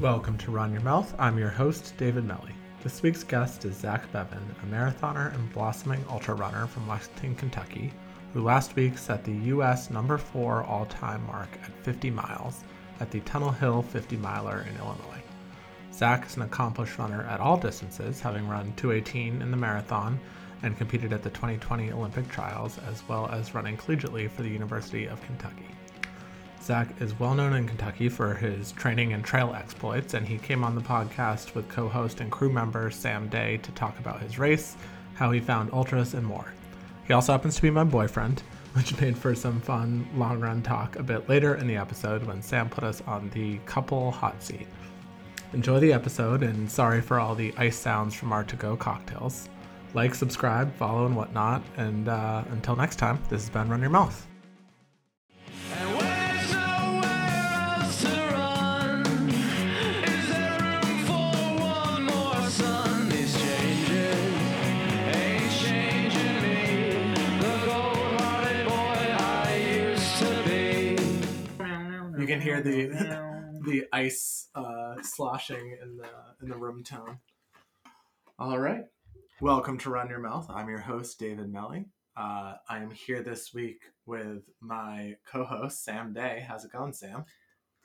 Welcome to Run Your Mouth. I'm your host, David Melly. This week's guest is Zach Bevan, a marathoner and blossoming ultra runner from Lexington, Kentucky, who last week set the U.S. number four all time mark at 50 miles at the Tunnel Hill 50 miler in Illinois. Zach is an accomplished runner at all distances, having run 218 in the marathon and competed at the 2020 Olympic trials, as well as running collegiately for the University of Kentucky. Zach is well known in Kentucky for his training and trail exploits, and he came on the podcast with co host and crew member Sam Day to talk about his race, how he found ultras, and more. He also happens to be my boyfriend, which made for some fun long run talk a bit later in the episode when Sam put us on the couple hot seat. Enjoy the episode, and sorry for all the ice sounds from our to go cocktails. Like, subscribe, follow, and whatnot. And uh, until next time, this has been Run Your Mouth. Hear the the ice uh, sloshing in the in the room tone. All right, welcome to Run Your Mouth. I'm your host David Melly. Uh, I am here this week with my co-host Sam Day. How's it going, Sam?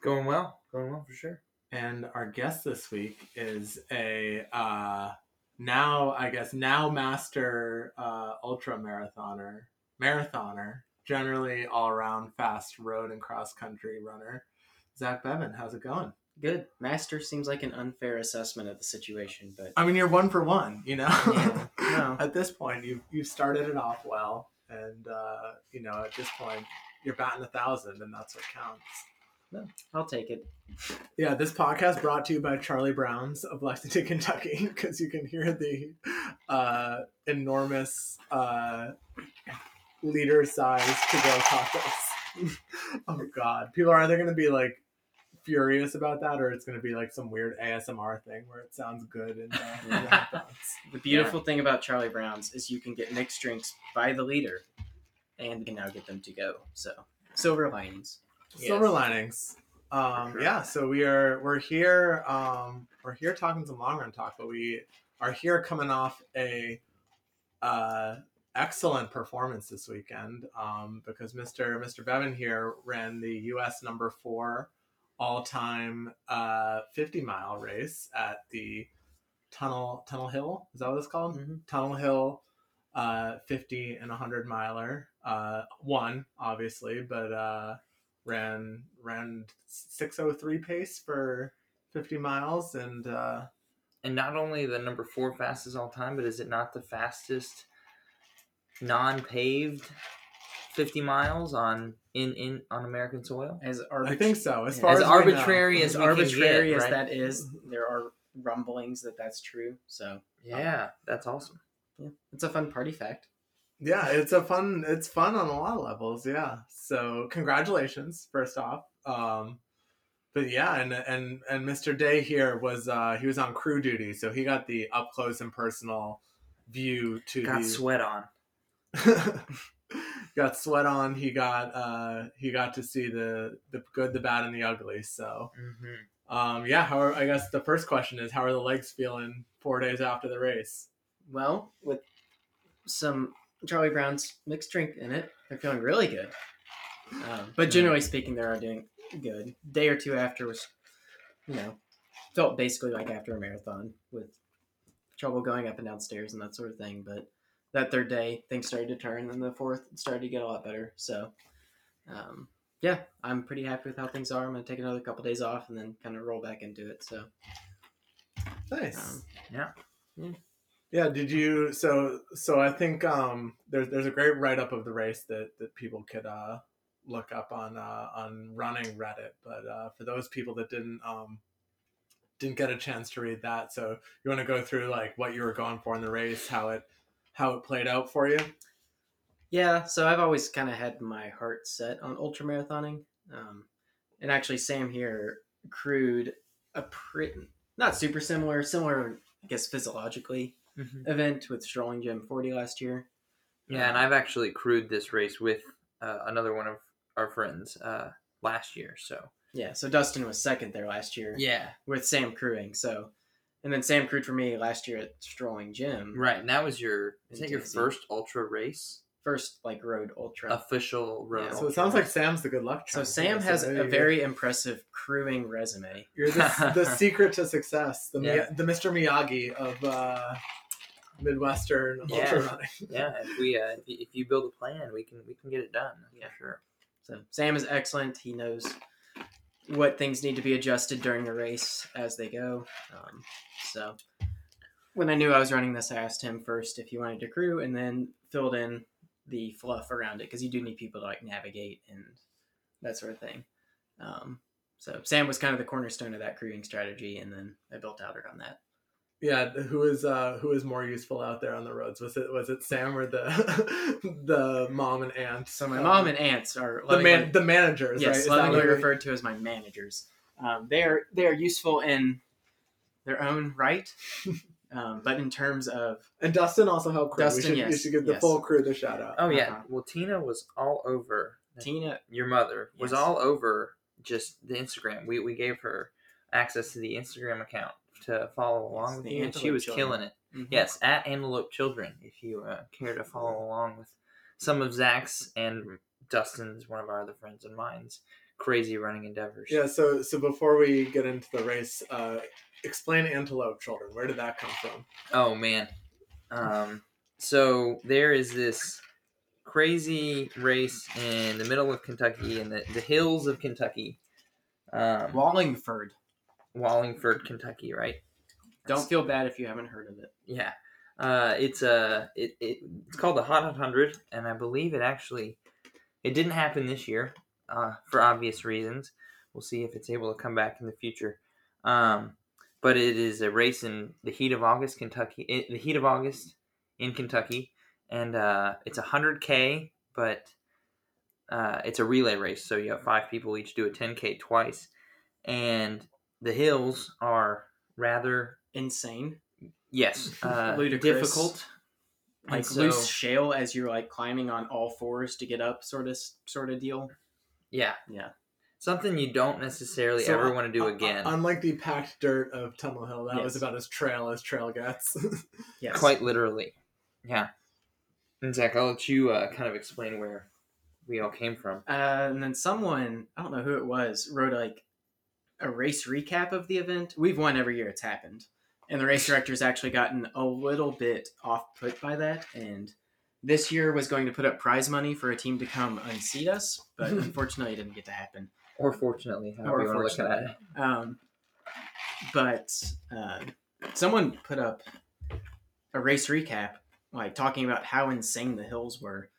Going well, going well for sure. And our guest this week is a uh, now, I guess, now master uh, ultra marathoner, marathoner, generally all around fast road and cross country runner. Zach Bevan, how's it going? Good. Master seems like an unfair assessment of the situation, but I mean, you're one for one, you know. Yeah, no. At this point, you've you've started it off well, and uh, you know, at this point, you're batting a thousand, and that's what counts. I'll take it. Yeah, this podcast brought to you by Charlie Brown's of Lexington, Kentucky, because you can hear the uh, enormous uh, liter size to go tacos. oh God, people are either going to be like furious about that, or it's going to be like some weird ASMR thing where it sounds good and uh, the headphones. The beautiful thing about Charlie Brown's is you can get mixed drinks by the leader, and you can now get them to go. So silver linings. Silver linings. Um, Sure. Yeah, so we are we're here um, we're here talking some long run talk, but we are here coming off a uh, excellent performance this weekend um, because Mr. Mr. Bevan here ran the U.S. number four all time uh, 50 mile race at the Tunnel Tunnel Hill. Is that what it's called? Mhm. Tunnel Hill uh, 50 and 100 miler. Uh, one obviously, but uh, ran ran 603 pace for 50 miles and uh, And not only the number four fastest all time, but is it not the fastest non-paved 50 miles on in in on American soil? As I think so. As far As as, we know. arbitrary as as arbitrary get, as right? that is, there are rumblings that that's true. So Yeah, that's awesome. yeah, it's a fun party fact. yeah it's a fun it's fun on a lot of levels yeah so congratulations first off um but yeah and and and mr day here was uh he was on crew duty so he got the up close and personal view to Got the sweat on. got sweat on he got uh he got to see the the good the bad and the ugly so hmm um yeah how are, i guess the first question is how are the legs feeling four days after the race Well, with some Charlie Brown's mixed drink in it, they're feeling really good. Um, but generally speaking, they are doing good. Day or two after was, you know, felt basically like after a marathon with trouble going up and down stairs and that sort of thing. But that third day, things started to turn, and the fourth started to get a lot better. So, um, yeah, I'm pretty happy with how things are. I'm gonna take another couple days off and then kind of roll back into it. So, nice um, Yeah. Yeah, did you so so I think um there's there's a great write up of the race that that people could uh look up on uh on running Reddit, but uh for those people that didn't um didn't get a chance to read that, so you want to go through like what you were going for in the race, how it how it played out for you? Yeah, so I've always kind of had my heart set on ultra marathoning. Um, and actually, Sam here crewed a pretty, not super similar, similar, I guess, physiologically Mhm. event with Strolling Jim 40 last year. Yeah, and I've actually crewed this race with uh, another one of our friends uh, last year. So Yeah, so Dustin was second there last year Yeah, with Sam crewing. So, and then Sam crewed for me last year at Strolling Jim. right. And that was your is that your Tennessee. first ultra race? First, like road ultra. Official road. Yeah. So ultra. it sounds like Sam's the good luck so. Sam has a you very impressive crewing resume. You're the, the secret to success, the Yeah. Mi- the Mr. Miyagi of uh, Midwestern Yeah. ultra running. yeah. If we uh, if you, if you build a plan, we can we can get it done. Yeah. for sure. So Sam is excellent. He knows what things need to be adjusted during the race as they go. Um, so when I knew I was running this, I asked him first if he wanted to crew, and then filled in the fluff around it because you do need people to like navigate and that sort of thing. Um, so Sam was kind of the cornerstone of that crewing strategy, and then I built out around that. Yeah, who is uh, who is more useful out there on the roads? Was it was it Sam or the the mom and aunt? So my Um, mom and aunts are the man the managers, yes, Is that lovingly what referred to as my managers. Um, they are they are useful in their own right, um, but in terms of And Dustin also helped crew. Dustin, we should, we yes, should give the yes. full crew the shout out. Oh yeah. Uh-huh. Well, Tina was all over. Tina, Your mother was Yes. all over just the Instagram. We we gave her access to the Instagram account to follow along Yes, with the you, and she was Children. killing it. mhm. Yes, at Antelope Children, if you uh, care to follow along with some of Zach's and Dustin's, one of our other friends and mine's crazy running endeavors. Yeah, so so before we get into the race, uh, explain Antelope Children. Where did that come from? Oh man. Um, so there is this crazy race in the middle of Kentucky, in the, the hills of Kentucky. Um, Wallingford. Wallingford, Kentucky, right? Don't feel bad if you haven't heard of it. Yeah. Uh, it's uh, it, it it's called the Hot Hot Hundred, and I believe it actually it didn't happen this year uh, for obvious reasons. We'll see if it's able to come back in the future. Um, but it is a race in the heat of August, Kentucky. In the heat of August in Kentucky, and uh, it's a hundred k, but uh, it's a relay race. So you have five people each do a ten k twice, and the hills are rather Insane. Yes, uh, Ludicrous. difficult. Like so- loose shale as you're like climbing on all fours to get up, sort of sort of deal. Yeah, Yeah. something you don't necessarily So, ever want to do uh, uh, again. unlike the packed dirt of Tunnel Hill, that was about as trail as trail gets. Yes. Quite literally. Yeah. And Zach, I'll let you uh, kind of explain where we all came from. Uh, and then someone, I don't know who it was, wrote like a race recap of the event. We've won every year it's happened. And the race director's actually gotten a little bit off put by that. And this year was going to put up prize money for a team to come unseat us, but unfortunately it didn't get to happen. Or fortunately, however Or you want to look at it. Um, but uh, someone put up a race recap, like talking about how insane the hills were,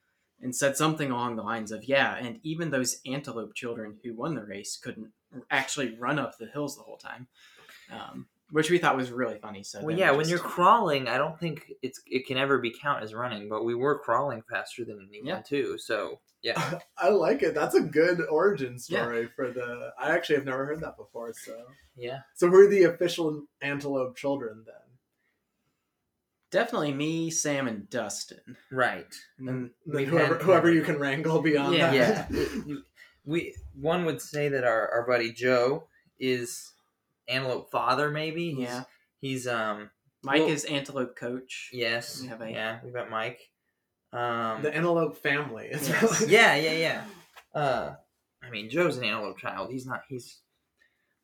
and said something along the lines of, "Yeah, and even those antelope children who won the race couldn't actually run up the hills the whole time," um, which we thought was really funny. So Well, yeah, we when you're crawling, I don't think it's it can ever be count as running, but we were crawling faster than anyone Yeah. too. So yeah, I like it. That's a good origin Yeah. story for the. I actually have never heard that before. So, yeah. so we're the official Antelope Children then. definitely me, Sam, and Dustin, Right. and then And then whoever whoever you can wrangle beyond Yeah. that. Yeah. we one would say that our, our buddy Joe is Antelope father, maybe. He's, yeah, He's um Mike Well- is antelope coach. yes. We have a- yeah, we've got Mike. Um the Antelope family. Is Yes. really- Yeah, yeah, yeah. Uh I mean Joe's an antelope child. He's not he's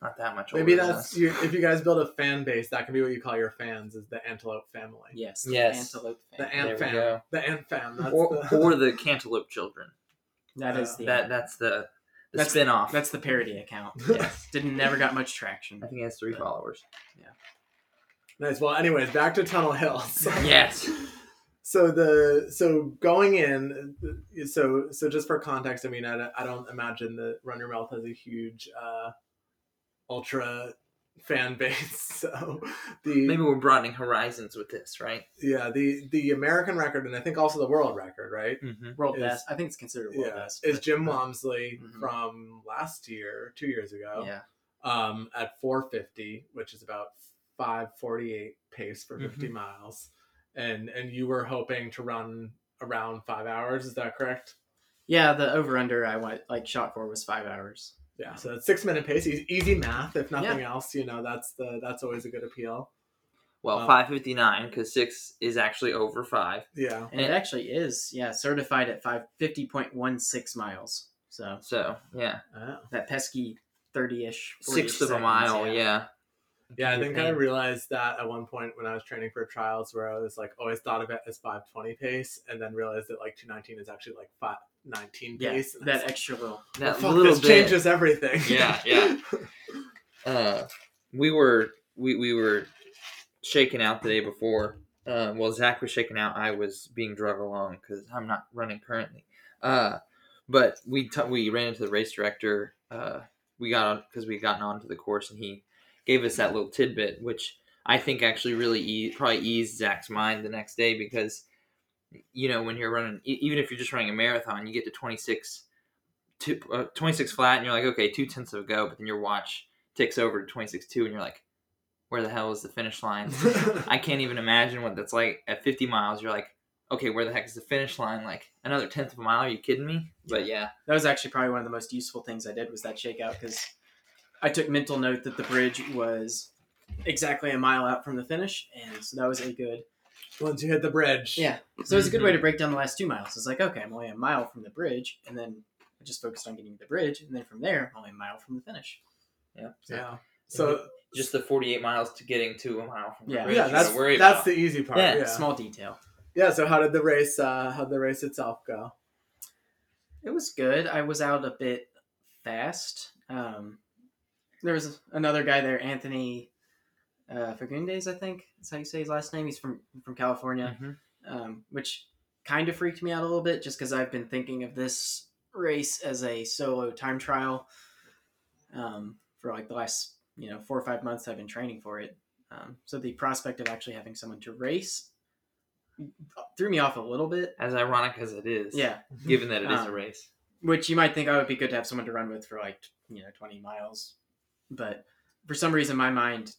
not that much older Maybe than that's us. you, if you guys build a fan base, that can be what you call your fans, is the Antelope family. Yes, Yes. antelope. The Fan. Ant There fam. The Ant fam. That's or, the, or the cantaloupe children. That is Uh, the That that's the the That's- spin off. That's the parody account. yes. Didn't never got much traction. I think it has three followers. Yeah. Nice. Well, anyways, back to Tunnel Hill. So- Yes. so the so going in so so just for context i mean i, don't- I don't imagine that run your mouth has a huge uh ultra fan base so the Maybe we're broadening horizons with this, right? yeah the the american record and i think also the world record right Mm-hmm. World Is- best. I think it's considered world yeah best. is jim walmsley Mhm. from last year two years ago Yeah. um at 450 which is about 548 pace for 50 Mm-hmm. miles and and you were hoping to run around five hours is that correct Yeah, the over under I went like shot for was five hours. Yeah, so it's six minute pace, easy, easy math. If nothing else, you know that's the that's always a good appeal. Well, um, Wow. 559 because six is actually over five. Yeah, And it actually is, yeah, certified at five fifty point one six miles. So So yeah, oh. that pesky thirty ish, sixth of a mile. Yeah. yeah. I You're think I paying- realized that at one point when I was training for trials, where I was like always thought of it as five twenty pace, and then realized that like two nineteen is actually like five nineteen Yeah, pace. that like, extra little. That fuck, little this bit. changes everything. Yeah, yeah. uh, we were we, we were shaking out the day before. Uh, well, Zach was shaking out. I was being drug along because I'm not running currently. Uh, but we t- we ran into the race director. Uh, we got on because we gotten onto the course, and he gave us that little tidbit, which I think actually really e- probably eased Zach's mind the next day because you know when you're running, e- even if you're just running a marathon, you get to 26 two, uh, 26 flat and you're like okay two tenths of a go but then your watch ticks over to 26.2 and you're like where the hell is the finish line? I can't even imagine what that's like at 50 miles. You're like okay where the heck is the finish line? Like another tenth of a mile? Are you kidding me? But yeah. That was actually probably one of the most useful things I did was that shakeout because I took mental note that the bridge was exactly a mile out from the finish, and so that was a good. Once you hit the bridge, Yeah, so it was a good way to break down the last two miles. It's like okay, I'm only a mile from the bridge, and then I just focused on getting to the bridge, and then from there, I'm only a mile from the finish. yeah. So just the 48 miles to getting to a mile from the Yeah. bridge yeah, you worry that's about. the easy part. Yeah, Yeah, Small detail. yeah. So how did the race? Uh, how did the race itself go? It was good. I was out a bit fast. Um, there was another guy there, Anthony uh, Fagundes, I think that's how you say his last name. He's from from California, Mhm. um, which kind of freaked me out a little bit, just because I've been thinking of this race as a solo time trial um, for like the last you know four or five months. I've been training for it, um, so the prospect of actually having someone to race threw me off a little bit. as ironic as it is Yeah, given that it is a Um, race which you might think oh, would be good to have someone to run with for like you know 20 miles but for some reason my mind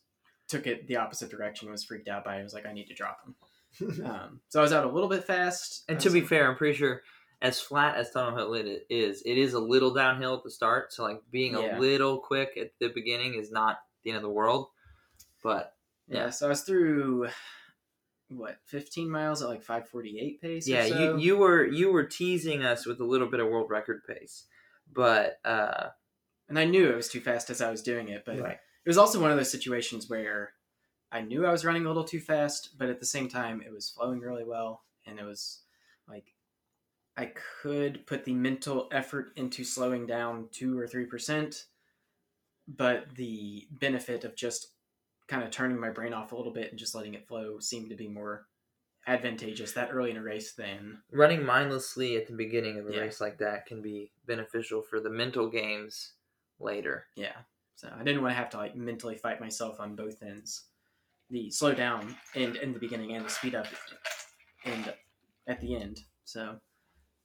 took it the opposite direction was freaked out by it. I was like i need to drop him um, so i was out a little bit fast And to be fair, I'm pretty sure as flat as Tunnel Hill it is, it is a little downhill at the start. So like being Yeah. a little quick at the beginning is not the end of the world. But yeah so i was through what 15 miles at like 548 pace or yeah, so. you you were you were teasing us with a little bit of world record pace, but uh, and i knew it was too fast as i was doing it but right. it was also one of those situations where I knew I was running a little too fast, but at the same time, it was flowing really well, and it was like I could put the mental effort into slowing down two or three percent, but the benefit of just kind of turning my brain off a little bit and just letting it flow seemed to be more advantageous that early in a race than running mindlessly at the beginning of a Yeah. race like that can be beneficial for the mental games later. Yeah. So I didn't want to have to like mentally fight myself on both ends. The slow down and in the beginning and the speed up and at the end. So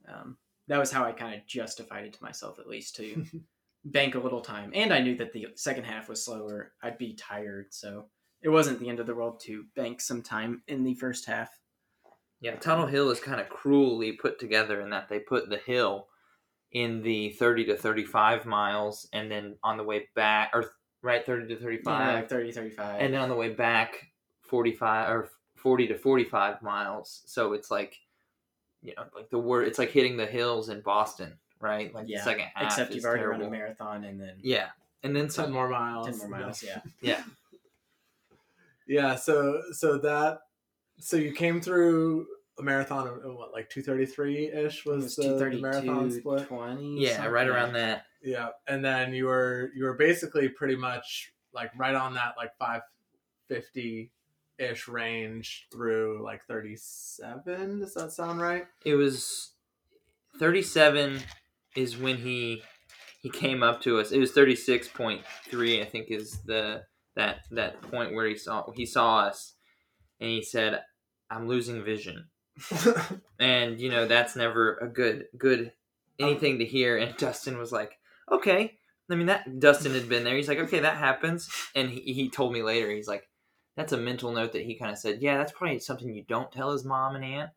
um, that was how I kind of justified it to myself at least to bank a little time. And I knew that the second half was slower. I'd be tired, so it wasn't the end of the world to bank some time in the first half. Yeah, Tunnel Hill is kind of cruelly put together in that they put the hill in the 30 to 35 miles and then on the way back or right 30 to 35 Yeah, like 30, 35. and then on the way back 45 or 40 to 45 miles so it's like you know like the word it's like hitting the hills in boston right like Yeah, the second half Except you've already terrible. run a marathon and then yeah and then Ten some more miles. 10 more miles. Yeah. yeah Yeah, so so that so you came through a marathon of of what like two thirty three ish was, was the, the marathon split. 20. yeah something. right around that Yeah, and then you were you were basically pretty much like right on that like five fifty ish range through like thirty seven. Does that sound right? it was 37 is when he he came up to us it was 36.3 i think is the that that point where he saw he saw us and he said i'm losing vision and you know that's never a good good anything to hear. And dustin was like okay. I mean that dustin had been there. He's like okay that happens. And he, he told me later he's like that's a mental note that he kind of said yeah that's probably something you don't tell his mom and aunt.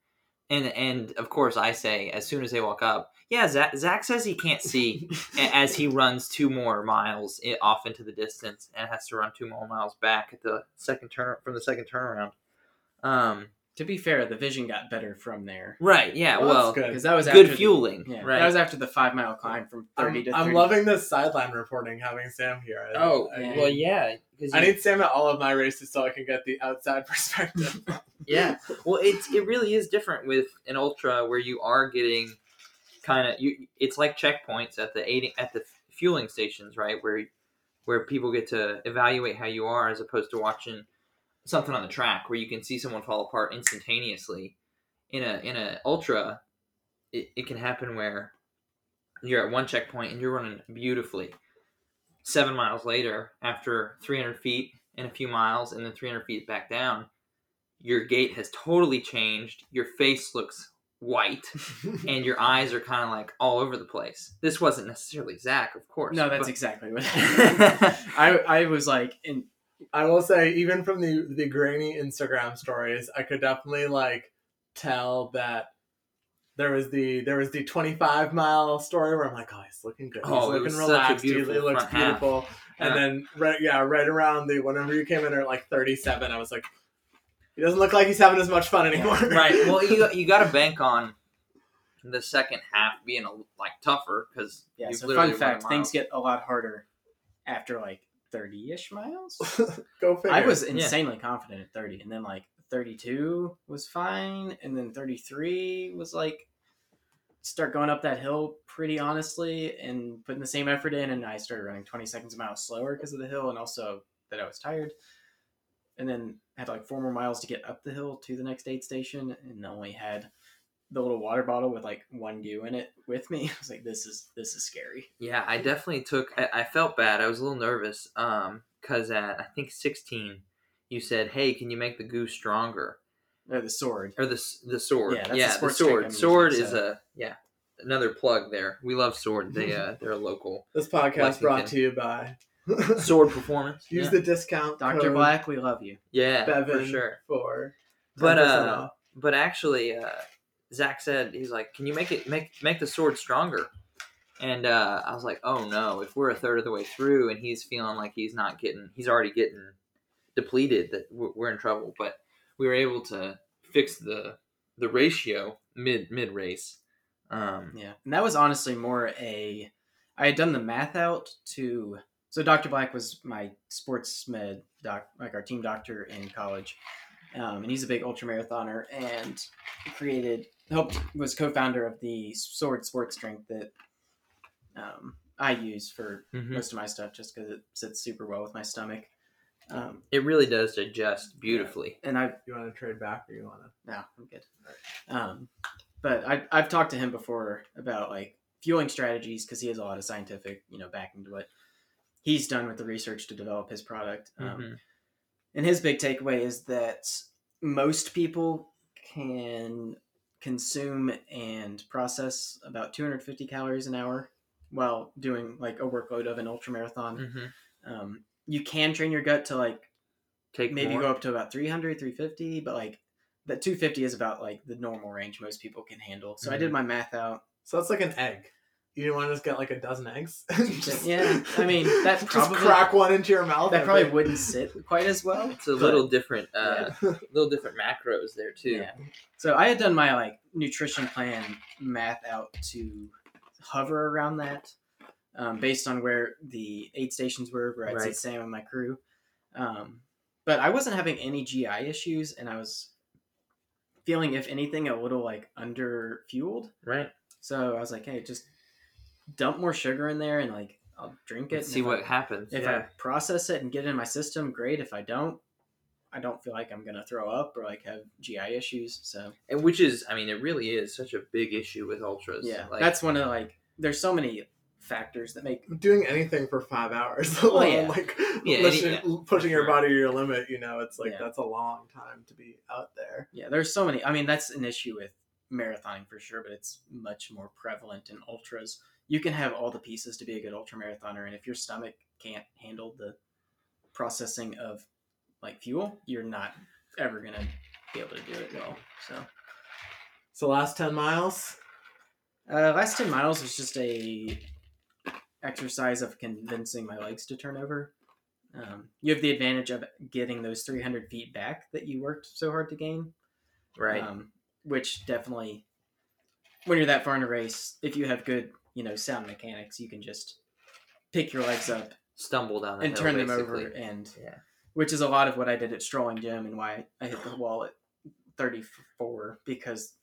And and of course I say as soon as they walk up, yeah, Zach, Zach says he can't see as he runs two more miles off into the distance and has to run two more miles back at the second turn from the second turnaround. Um, To be fair, the vision got better from there right, yeah, Well, well, because that was good after the- fueling, yeah, right? that was after the five mile climb from thirty I'm, to. I'm loving this sideline reporting having Sam here. I- oh, I, well, yeah. I you- need Sam at all of my races so I can get the outside perspective. Yeah. Well, it's it really is different with an ultra where you are getting kind of you. It's like checkpoints at the aiding at the fueling stations, right? Where where people get to evaluate how you are as opposed to watching something on the track where you can see someone fall apart instantaneously. In a in a ultra, it, it can happen where you're at one checkpoint and you're running beautifully. Seven miles later, after 300 feet and a few miles, and then 300 feet back down, your gait has totally changed. Your face looks white, and your eyes are kind of like all over the place. This wasn't necessarily Zach, of course. no, that's but- exactly what. I I was like in I will say, even from the the grainy Instagram stories, I could definitely like tell that there was the there was the 25 mile story where I'm like, oh, he's looking good. He's Oh, looking was such a relaxed. He, he looks front half. beautiful. And then right, yeah, right around the whenever you came in at like 37, I was like, he doesn't look like he's having as much fun anymore. right. Well, you you got to bank on the second half being a, like tougher because yeah. So fun fact, things get a lot harder after like thirty ish miles. go figure. I was insanely confident at 30, and then like 32 was fine, and then 33 was like start going up that hill pretty honestly and putting the same effort in, and I started running 20 seconds a mile slower because of the hill, and also that I was tired. And then had like four more miles to get up the hill to the next aid station, and only had the little water bottle with like one goo in it with me. I was like, "This is this is scary." Yeah, I definitely took. I, I felt bad. I was a little nervous. Um, cause at I think sixteen, you said, "Hey, can you make the goo stronger?" Or the sword. Or the the sword. Yeah, that's the yeah, the sports sword. I'm Sword using, is a yeah another plug there. We love Sword. They uh they're a local This podcast Lexington. brought to you by Sword Performance. Use yeah. the discount Dr. Black, we love you. yeah Bevan for sure. for But uh, off. but actually, uh, Zach said he's like, "Can you make it make make the sword stronger?" And uh, I was like, "Oh no! If we're a third of the way through and he's feeling like he's not getting, he's already getting depleted, that we're, we're in trouble." But we were able to fix the the ratio mid mid race. Um, Yeah, and that was honestly more a. I had done the math out to. So Dr. Black was my sports med doc, like our team doctor in college, um, and he's a big ultra marathoner and created, helped, was co-founder of the Sword Sports Drink that um, I use for mhm. most of my stuff, just because it sits super well with my stomach. Um, It really does digest beautifully. and I you want to trade back or you want to? no, I'm good. Um, but I, I've talked to him before about like fueling strategies because he has a lot of scientific, you know, backing to what he's done with the research to develop his product. Um, Mhm. And his big takeaway is that most people can consume and process about 250 calories an hour while doing like a workload of an ultra marathon. Mhm. Um, you can train your gut to like Take maybe more. go up to about 300 350 but like that 250 is about like the normal range most people can handle so i Mm-hmm. did my math out So that's like an egg. You didn't want to just get like a dozen eggs. Just- yeah i mean that just probably crack one into your mouth. that probably wouldn't sit quite as well it's a but- little different, uh, little different macros there too. yeah so i had done my like nutrition plan math out to hover around that um, based on where the aid stations were where i'd Right. sit sam and my crew um, but i wasn't having any gi issues and i was feeling if anything a little like under fueled Right. So I was like, hey, just dump more sugar in there and like I'll drink it. Let's and see what I, happens. if yeah. I process it and get it in my system, great. If I don't, I don't feel like I'm gonna throw up or like have GI issues. So and which is, I mean, it really is such a big issue with ultras. yeah, like, that's one of like. There's so many factors that make doing anything for five hours, Oh, alone, yeah. like Yeah, pushing, any- pushing your body to your limit. You know, it's like Yeah. that's a long time to be out there. yeah. There's so many. I mean, that's an issue with marathoning for sure, but it's much more prevalent in ultras. You can have all the pieces to be a good ultra marathoner, and if your stomach can't handle the processing of like fuel, you're not ever gonna be able to do it well. So So last ten miles. Uh, last ten miles was just a exercise of convincing my legs to turn over. Um, you have the advantage of getting those 300 feet back that you worked so hard to gain. Right. Um, which definitely, when you're that far in a race, if you have good, you know, sound mechanics, you can just pick your legs up Stumble down the and hill, turn them over, and Yeah. which is a lot of what I did at Strolling Jim and why I hit the wall at 34 because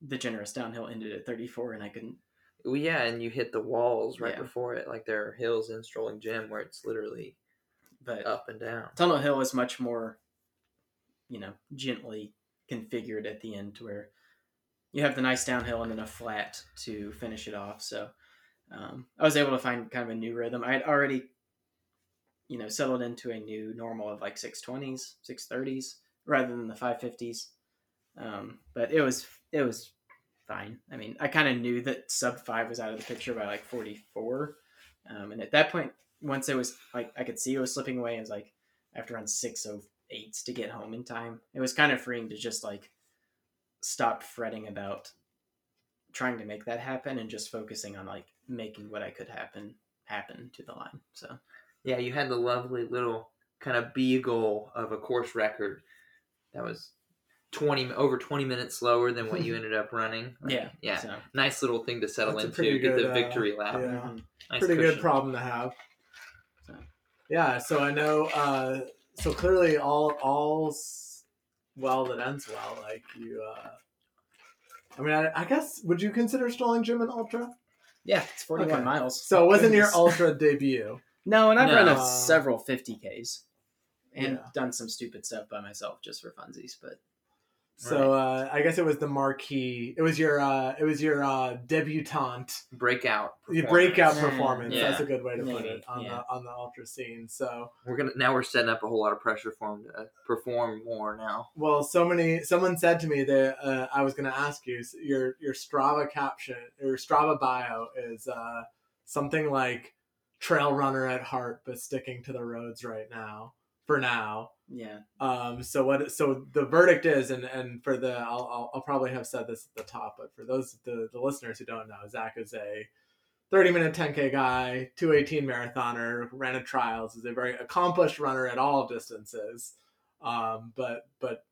the generous downhill ended at 34 and I couldn't. Well, yeah, and you hit the walls right Yeah. before it. Like there are hills in Strolling Jim where it's literally But up and down. Tunnel Hill is much more, you know, gently configured at the end to where you have the nice downhill and then a flat to finish it off. So um, I was able to find kind of a new rhythm. I had already, you know, settled into a new normal of like 620s, 630s rather than the 550s. Um, but it was it was fine. I mean, I kind of knew that sub five was out of the picture by like 44, um, and at that point, once it was like I could see it was slipping away, I was like, I have to run six of eights to get home in time. It was kind of freeing to just like stop fretting about trying to make that happen and just focusing on like making what I could happen happen to the line. So Yeah, you had the lovely little kind of beagle of a course record that was 20 over 20 minutes slower than what you ended up running. Like, yeah, Yeah. So, Nice little thing to settle That's into. Get good, the uh, victory lap. yeah. mhm. Nice Pretty good problem to have. So. Yeah. So I know. Uh, so clearly, all all's well that ends well. Like you. Uh, I mean, I, I guess would you consider Strolling Jim an ultra? yeah, it's 41 Okay. miles. So it wasn't your Goodness. ultra debut. No, and I've run No. a, several 50Ks and Yeah. done some stupid stuff by myself just for funsies. But So uh, I guess it was the marquee. It was your. Uh, it was your uh, debutante. Breakout. Your performance. breakout performance. Yeah. That's a good way to put it on yeah. the on the ultra scene. So We're gonna now we're setting up a whole lot of pressure for him to perform more now. well, so many. Someone said to me that uh, I was going to ask you s- your your Strava caption, your Strava bio is uh, something like trail runner at heart, but sticking to the roads right now. For now, yeah, Um, so what? So the verdict is, and and for the, I'll, I'll, I'll probably have said this at the top, but for those the, the listeners who don't know, Zach is a 30 minute 10k guy, 218 marathoner, ran a trials, is a very accomplished runner at all distances. Um, but but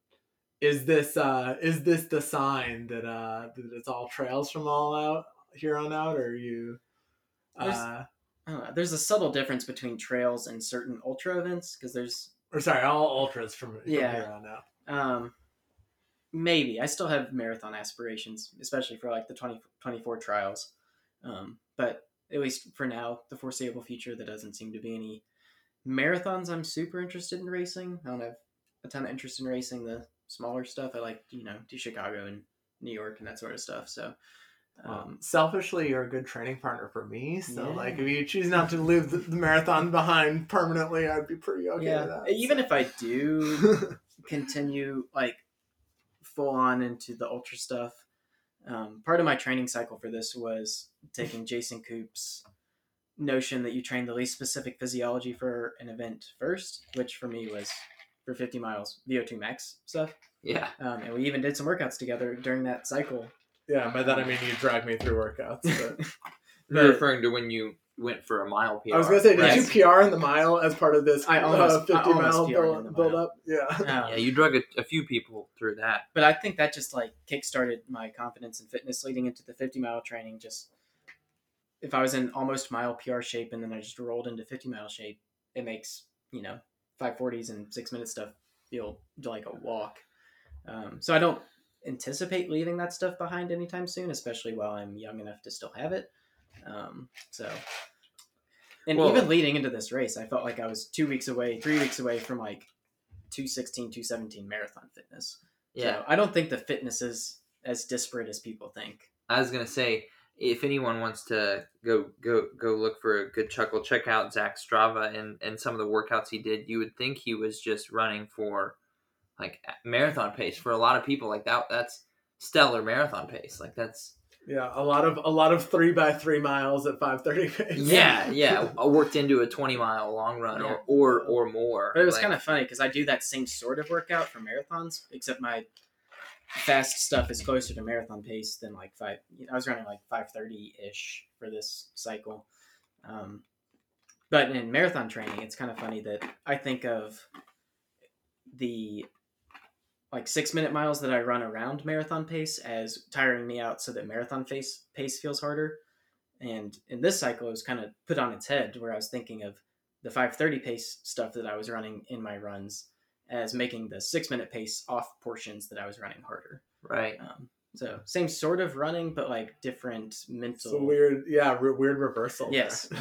is this uh is this the sign that uh that it's all trails from all out here on out, or are you? There's- Uh, I don't know. There's a subtle difference between trails and certain ultra events because there's or sorry, all ultras from, from Yeah. here on out. um maybe I still have marathon aspirations, especially for like the 20, 24 trials. Um, but at least for now, the foreseeable future, there doesn't seem to be any marathons I'm super interested in racing. I don't have a ton of interest in racing the smaller stuff. I like, you know, do Chicago and New York and that sort of stuff. So, Um, selfishly, you're a good training partner for me. So, Yeah. like, if you choose not to leave the, the marathon behind permanently, I'd be pretty okay yeah, with that. even if I do continue like full on into the ultra stuff. Um, part of my training cycle for this was taking Jason Koop's notion that you train the least specific physiology for an event first, which for me was for 50 miles VO2 max stuff. Yeah. Um, and we even did some workouts together during that cycle. Yeah, by that I mean you drag me through workouts. But You're But- referring to when you went for a mile PR. I was gonna say, did right? you PR in the mile as part of this I uh, almost- I 50 almost mile build, the build up? Yeah. Yeah, you drug a, a few people through that. but I think that just like kickstarted my confidence and fitness leading into the 50 mile training. Just if I was in almost mile PR shape and then I just rolled into 50 mile shape, it makes you know 540s and six minute stuff feel like a walk. Um, so I don't anticipate leaving that stuff behind anytime soon, especially while I'm young enough to still have it. Um, so. And Well- even leading into this race, I felt like I was two weeks away, three weeks away from like 216, 217 marathon fitness. Yeah. So I don't think the fitness is as disparate as people think. I was gonna say, if anyone wants to go go go look for a good chuckle, check out Zach Strava and and some of the workouts he did. You would think he was just running for like marathon pace. For a lot of people, like that, that's stellar marathon pace. Like that's Yeah, a lot of a lot of three by three miles at 5:30 pace. yeah, yeah. I worked into a twenty mile long run Yeah. or or or more. But it was Like, kind of funny because I do that same sort of workout for marathons, except my fast stuff is closer to marathon pace than like five. I was running like five thirty ish for this cycle. Um, but in marathon training, it's kind of funny that I think of the like six minute miles that I run around marathon pace as tiring me out so that marathon pace pace feels harder. And in this cycle, it was kind of put on its head where I was thinking of the 530 pace stuff that I was running in my runs as making the six minute pace off portions that I was running harder. Right. Um, so same sort of running, but like different mental. So weird, yeah, re- weird reversal. Yes.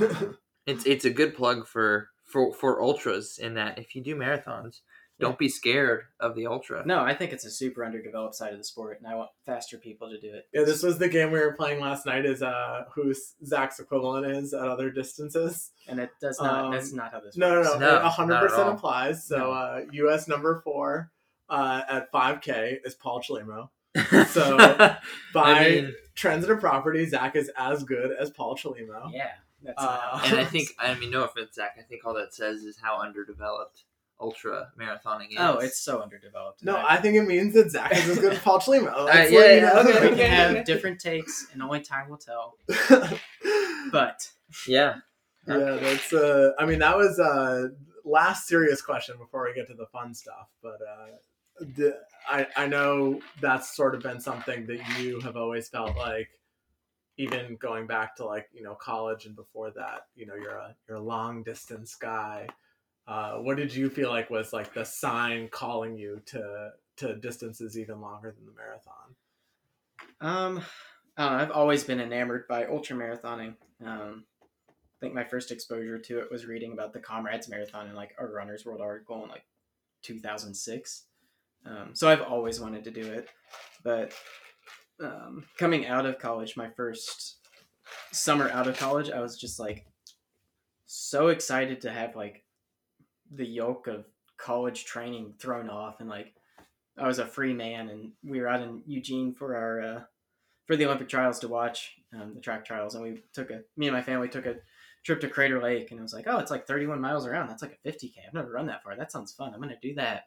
It's it's a good plug for for for ultras in that if you do marathons, don't be scared of the ultra. No, I think it's a super underdeveloped side of the sport, and I want faster people to do it. yeah, this was the game we were playing last night. Is uh, who Zach's equivalent is at other distances? and it does not. Um, that's not how this. No, no, works. no. No, it a hundred percent applies. So, No. uh, U.S. number four uh, at 5K is Paul Chelimo. So, By I mean, transitive property, Zach is as good as Paul Chelimo. Yeah, that's Uh, not how it and I think I mean no offense, Zach. I think all that says is how underdeveloped ultra marathoning is. Oh, it's so underdeveloped. No, I- I think it means that Zach is as good as Paul Chelimo. That's yeah, what, you yeah, know. okay, we okay. can have different takes, and only time will tell. But yeah. yeah, that's. Uh, I mean, that was uh, last serious question before we get to the fun stuff. But uh, the, I I know that's sort of been something that you have always felt like, even going back to like you know college and before that. You know, you're a you're a long distance guy. Uh, what did you feel like was like the sign calling you to to distances even longer than the marathon? um, I don't know, I've always been enamored by ultra marathoning. Um, I think my first exposure to it was reading about the Comrades Marathon in like a Runner's World article in like 2006. Um, so I've always wanted to do it, but um, coming out of college, my first summer out of college, I was just like so excited to have like the yoke of college training thrown off and like I was a free man and we were out in Eugene for our uh, for the Olympic trials to watch um, the track trials. And we took a me and my family took a trip to Crater Lake and it was like oh it's like 31 miles around. That's like a 50k I've never run that far. That sounds fun. I'm gonna do that.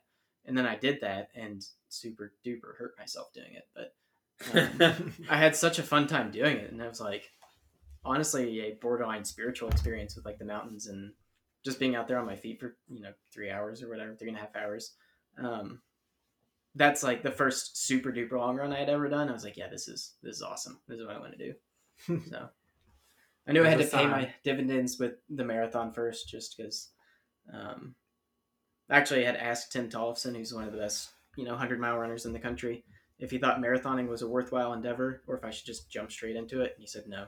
And then I did that and super duper hurt myself doing it. But um, I had such a fun time doing it, and it was like honestly a borderline spiritual experience with like the mountains and just being out there on my feet for you know three hours or whatever, three and a half hours. Um, that's like the first super duper long run I had ever done. I was like, yeah, this is this is awesome. This is what I want to do. so I knew I had to pay my dividends with the marathon first, just because. Um, actually, I had asked Tim Tollefson, who's one of the best you know hundred mile runners in the country if he thought marathoning was a worthwhile endeavor or if I should just jump straight into it. And he said no.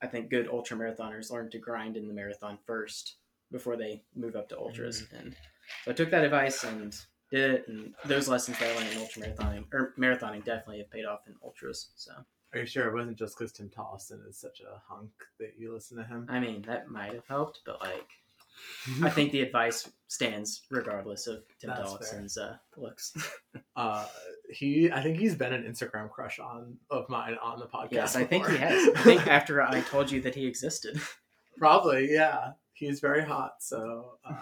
I think good ultra marathoners learn to grind in the marathon first before they move up to ultras. And so I took that advice and did it. And those lessons that I learned in ultra marathoning or marathoning definitely have paid off in ultras. So Are you sure it wasn't just because Tim Tollefson is such a hunk that you listen to him? I mean that might have helped, but like I think the advice stands regardless of Tim That's Tollefson's uh, looks. uh, he, I think he's been an Instagram crush on of mine on the podcast. yes, I think he has. I think after I told you that he existed. Probably, yeah. He's very hot, so uh,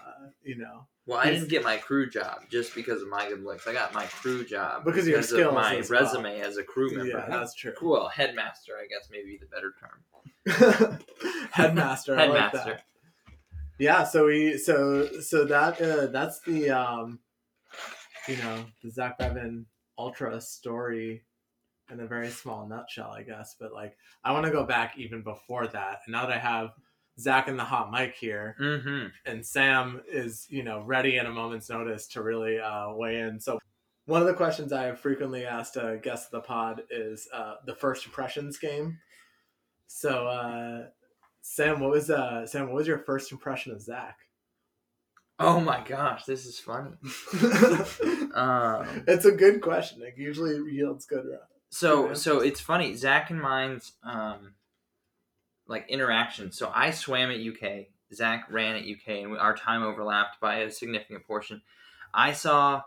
you know. Well, I didn't get my crew job just because of my good looks. I got my crew job Because of your skills my well. resume as a crew member. Yeah, that's true. Well, headmaster, I guess, maybe the better term. Headmaster. I like Headmaster. that. Yeah, so we so so that uh, that's the um you know, the Zach Bevan ultra story in a very small nutshell, I guess. But like I wanna go back even before that. And now that I have Zach and the hot mic here, Mm-hmm. and Sam is, you know, ready in a moment's notice to really uh, weigh in. So, one of the questions I have frequently asked a guest of the pod is uh, the first impressions game. So, uh, Sam, what was uh, Sam? What was your first impression of Zach? Oh my gosh, this is funny. Um, it's a good question. It usually yields good. uh, so so it's funny. Zach and mine's um, like interaction. So I swam at UK. Zach ran at UK, and our time overlapped by a significant portion. I saw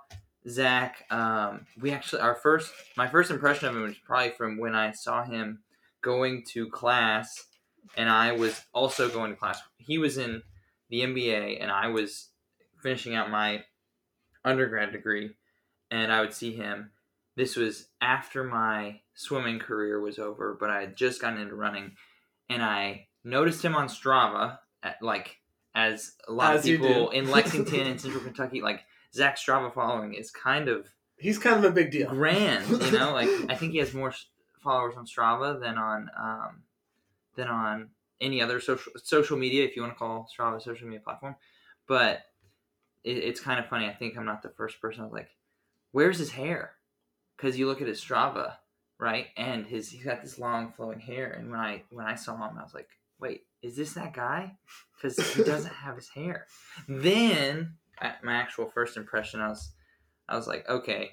Zach. Um, we actually our first my first impression of him was probably from when I saw him going to class, and I was also going to class. He was in the MBA, and I was finishing out my undergrad degree, and I would see him. this was after my swimming career was over, but I had just gotten into running, and I noticed him on Strava, at, like as a lot As of people in Lexington and Central Kentucky, like Zach Strava following is kind of He's kind of a big deal. grand, you know. Like I think he has more followers on Strava than on um, than on any other social social media, if you want to call Strava a social media platform. But it, it's kind of funny. I think I'm not the first person. I was like, "Where's his hair?" Because you look at his Strava, right, and his he's got this long flowing hair. And when I when I saw him, I was like, "Wait, is this that guy?" Because he doesn't have his hair. Then my actual first impression, I was I was like, okay,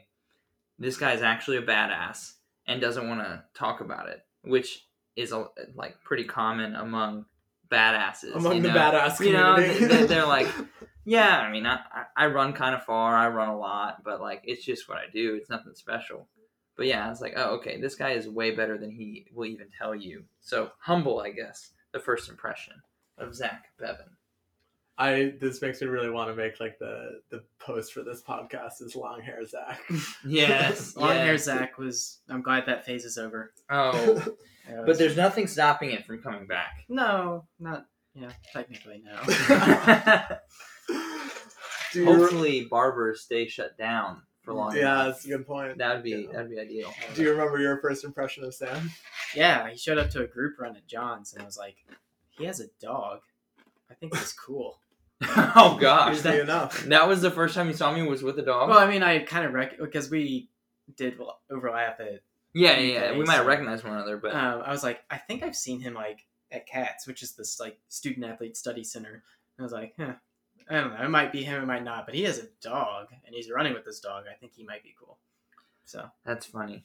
this guy's actually a badass and doesn't want to talk about it, which is a, like pretty common among badasses. Among you the know? badass You know, they- they're like, yeah, I mean, I- I run kind of far, I run a lot, but like, it's just what I do. It's nothing special. But yeah, I was like, oh, okay, this guy is way better than he will even tell you. So humble, I guess, the first impression of Zach Bevan. I this makes me really want to make like the the post for this podcast is long hair Zach. Yes, Long hair. Zach was. I'm glad that phase is over. Oh, It but was- there's nothing stopping it from coming back. no, not yeah, technically no. Do Hopefully, barbers stay shut down for long. yeah, enough. that's a good point. that would be Yeah. that'd be ideal. Do you remember your first impression of Sam? yeah, he showed up to a group run at John's, and I was like, he has a dog. I think he's cool. oh gosh, that, enough. that was the first time you saw me was with a dog. Well, I mean, I kind of rec because we did overlap at. yeah, yeah, yeah. We might have so- recognized one another, but Um, I was like, I think I've seen him like at CATS, which is this like student athlete study center. And I was like, huh, I don't know. It might be him, it might not. But he has a dog, and he's running with this dog. I think he might be cool. So that's funny.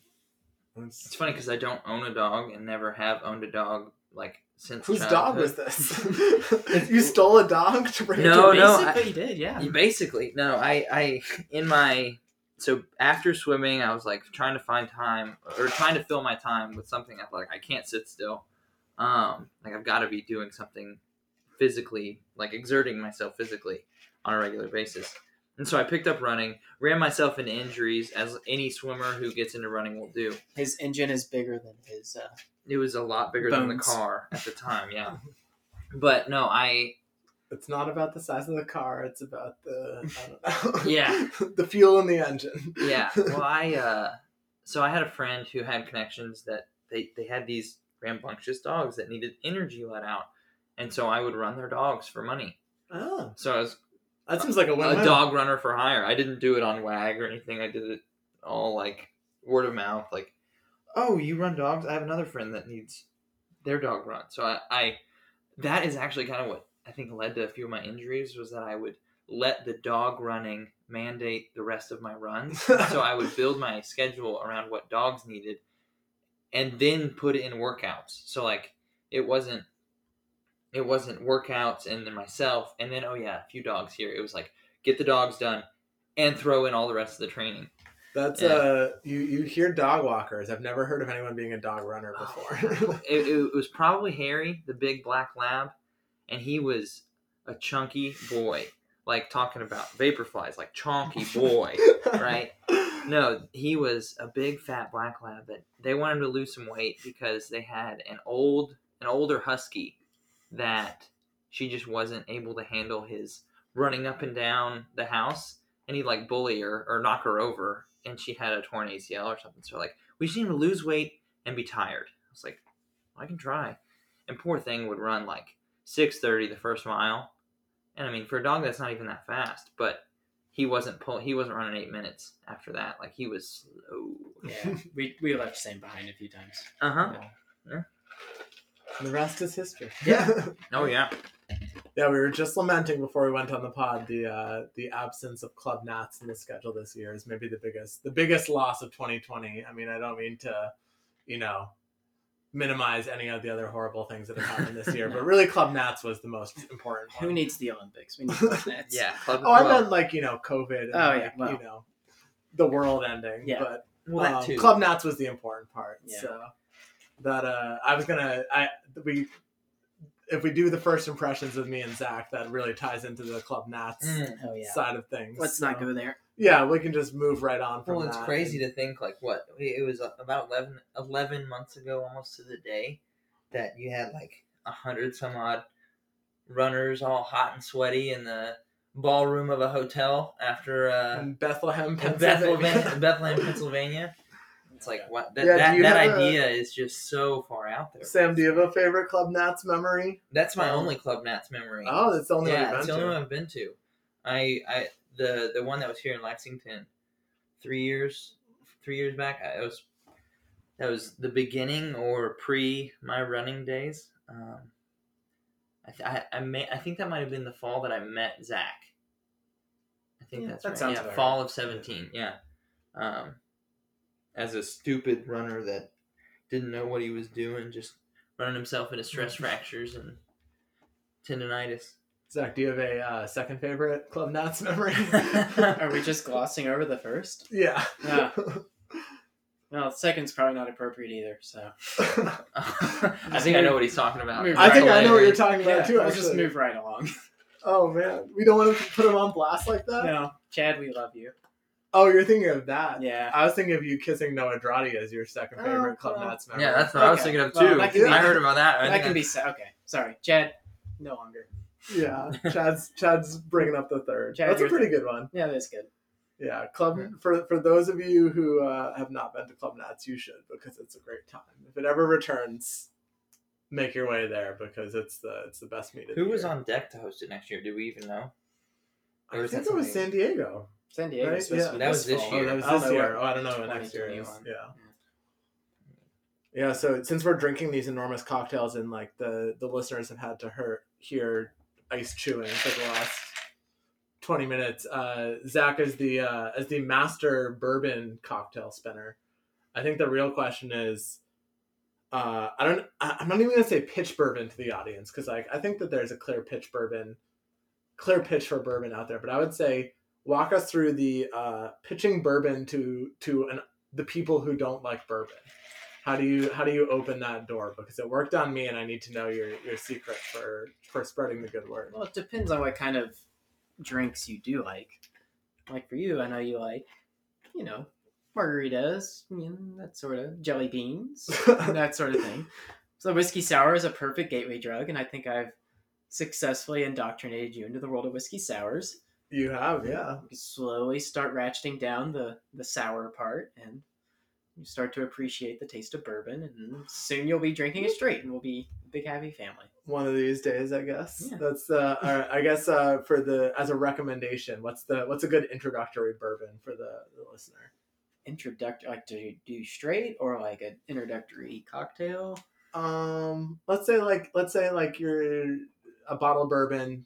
It's funny because I don't own a dog and never have owned a dog like since. Whose dog childhood. was this? you stole a dog to bring No, to no, basically, I- he did. Yeah. You Basically, no. I, I, in my, so after swimming, I was like trying to find time or trying to fill my time with something. I like I can't sit still. Um, like I've got to be doing something physically, like exerting myself physically on a regular basis. And so I picked up running, ran myself into injuries, as any swimmer who gets into running will do. His engine is bigger than his. Uh, It was a lot bigger than the car at the time, yeah. But no, I It's not about the size of the car. It's about the I don't know. Yeah. the fuel in the engine. yeah well i uh so i had a friend who had connections that they they had these rambunctious dogs that needed energy let out and so i would run their dogs for money. Oh, so i was that seems like a win. a dog runner for hire. I didn't do it on wag or anything. I did it all like word of mouth like oh you run dogs? I have another friend that needs their dog run. So i, I that is actually kind of what i think led to a few of my injuries was that i would let the dog running mandate the rest of my runs. So I would build my schedule around what dogs needed and then put in workouts. So like it wasn't it wasn't workouts and then myself and then oh yeah, a few dogs here. It was like get the dogs done and throw in all the rest of the training. That's Yeah. uh, you you hear dog walkers. I've never heard of anyone being a dog runner before. It, it was probably Harry, the big black lab, and he was a chunky boy. Like talking about Vaporflys, like chonky boy, right? No, he was a big fat black lab that they wanted to lose some weight because they had an old an older husky that she just wasn't able to handle his running up and down the house and he'd like bully her or knock her over and she had a torn ACL or something. So like we just need to lose weight and be tired. I was like, I can try. And poor thing would run like six thirty the first mile. And I mean for a dog that's not even that fast, but he wasn't pull he wasn't running eight minutes after that. Like he was slow. yeah, we we left Sam behind a few times. Uh huh. The rest is history. Yeah. Oh yeah. Yeah, we were just lamenting before we went on the pod the uh, the absence of club nats in the schedule this year is maybe the biggest the biggest loss of 2020. I mean, I don't mean to, you know, minimize any of the other horrible things that have happened this year, but really, club nats was the most important. Who needs the Olympics? We need club nats. Yeah. Club, Oh, I well, meant like you know COVID. And, Oh, like, yeah, well. you know, the world ending. Yeah. but well, um. Club Nats was the important part. Yeah. So that uh, I was gonna I we if we do the first impressions of me and Zach, that really ties into the Club Nats Mm. Oh yeah. side of things. Let's not go there. Yeah, we can just move right on from Well, it's that. crazy to think like what it was about 11, 11 months ago, almost to the day, that you had like a hundred some odd runners, all hot and sweaty, in the ballroom of a hotel after uh, in Bethlehem, Pennsylvania. Bethlehem, Bethlehem, Pennsylvania. It's like what that Yeah, that, that have a- idea is just so far out there. Sam, do you have a favorite Club Nats memory? That's my Oh. only Club Nats memory. Oh, that's the only yeah, one it's you've the been only to. one I've been to. I, I, the the one that was here in Lexington, three years, three years back. I, it was, that was the beginning or pre my running days. Um, I, th- I, I may, I think that might have been the fall that I met Zach. I think Yeah, that's that right. sounds yeah, about fall of seventeen. Yeah. Um, as a stupid runner that didn't know what he was doing, just running himself into stress fractures and tendonitis. Zach, do you have a uh, second favorite Club Nats memory? Are we just glossing over the first? yeah. Yeah. Well, the second's probably not appropriate either. So I think I know what he's talking about. Move I think Right I know what you're talking about yeah, too. we'll Actually. just move right along. Oh man, we don't want to put him on blast like that. no, Chad, we love you. Oh, you're thinking of that. Yeah. I was thinking of you kissing Noah Drati as your second Oh, favorite Club well. Nats memory. Yeah, that's what I was thinking of Well, too. that can be- I heard about that. I that can I- be sa- okay. Sorry, Chad. No longer. yeah. Chad's Chad's bringing up the third. Chad, that's a pretty third. good one. Yeah, that's good. Yeah, Club for for those of you who uh, have not been to Club Nats, you should because it's a great time. If it ever returns, make your way there because it's the it's the best meet. of Who the was year. on deck to host it next year? Do we even know? Or I think it was San Diego. San Diego. Right? supposed to Yeah. be That was this fall. Oh, year. that was I don't this know year. Oh, I don't know next year is. 2021. Yeah. Yeah, so since we're drinking these enormous cocktails and like the the listeners have had to hear hear ice chewing for the last twenty minutes, uh, Zach is the uh, as the master bourbon cocktail spinner. I think the real question is, uh, I don't. I- I'm not even gonna say pitch bourbon to the audience because like I think that there's a clear pitch bourbon, clear pitch for bourbon out there. But I would say walk us through the uh, pitching bourbon to to an the people who don't like bourbon. How do you how do you open that door? Because it worked on me, and I need to know your your secret for for spreading the good word. Well, it depends on what kind of drinks you do like. Like for you, I know you like, you know, margaritas, you know, that sort of jelly beans, that sort of thing. So whiskey sour is a perfect gateway drug, and I think I've successfully indoctrinated you into the world of whiskey sours. You have, yeah. You slowly start ratcheting down the the sour part, and you start to appreciate the taste of bourbon, and soon you'll be drinking it straight, and we'll be a big happy family. One of these days, I guess. Yeah. That's uh, I guess uh, for the as a recommendation, what's the what's a good introductory bourbon for the, the listener? introductory like do you do straight or like an introductory cocktail Um, let's say like let's say like you're a bottle of bourbon,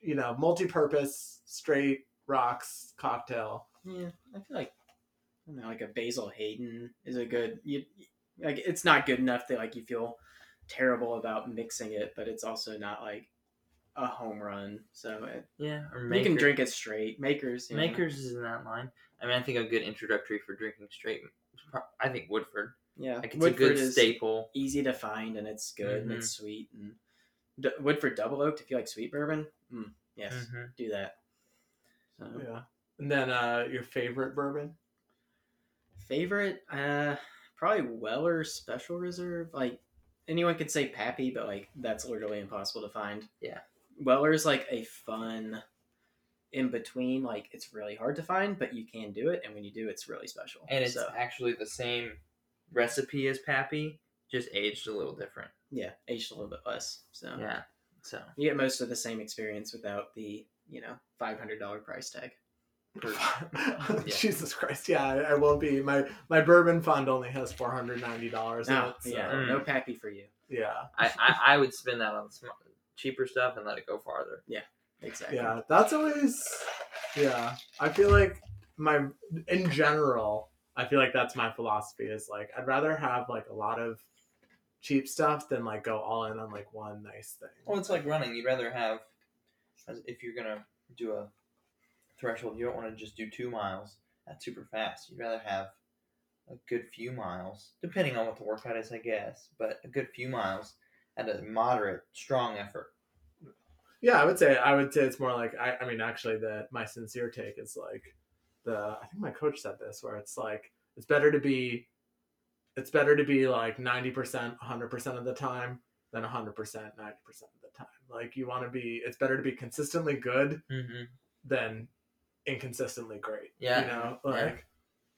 you know, multi-purpose, straight rocks cocktail. yeah i feel like I don't know, like a basil hayden is a good you like it's not good enough that like you feel terrible about mixing it but it's also not like a home run so it, Yeah, or you Maker. can drink it straight makers you know. Makers is in that line. I mean, I think a good introductory for drinking straight. I think Woodford. yeah Like it's woodford a good staple. easy to find and it's good and Mhm. it's sweet and D- woodford double oaked if you like sweet bourbon mm, yes Mhm. do that so Yeah. And then uh your favorite bourbon? Favorite, uh, probably Weller Special Reserve. Like anyone could say Pappy, but like that's literally impossible to find. Yeah. Weller is like a fun in between. Like it's really hard to find, but you can do it, and when you do, it's really special. And it's so, actually the same recipe as Pappy, just aged a little different. yeah, aged a little bit less. So Yeah. So you get most of the same experience without the you know five hundred dollar price tag. Yeah. Jesus Christ! Yeah, I, I will be. My my bourbon fund only has four hundred ninety dollars in No, it. So, yeah, Mm. no Pappy for you. yeah, I, I, I would spend that on some cheaper stuff and let it go farther. Yeah, exactly. yeah. That's always. Yeah, I feel like my in general, I feel like that's my philosophy. Is like I'd rather have like a lot of cheap stuff than like go all in on like one nice thing. Well, it's like running. You'd rather have, as- if you're gonna do a threshold, you don't want to just do two miles. That's super fast. You'd rather have a good few miles, depending on what the workout is, I guess. But a good few miles at a moderate, strong effort. Yeah, I would say I would say it's more like I, I mean actually the my sincere take is like the I think my coach said this where it's like it's better to be it's better to be like 90% 100% of the time than 100% 90% of the time. Like you want to be it's better to be consistently good Mm-hmm. than inconsistently great. Yeah. You know, Yeah. like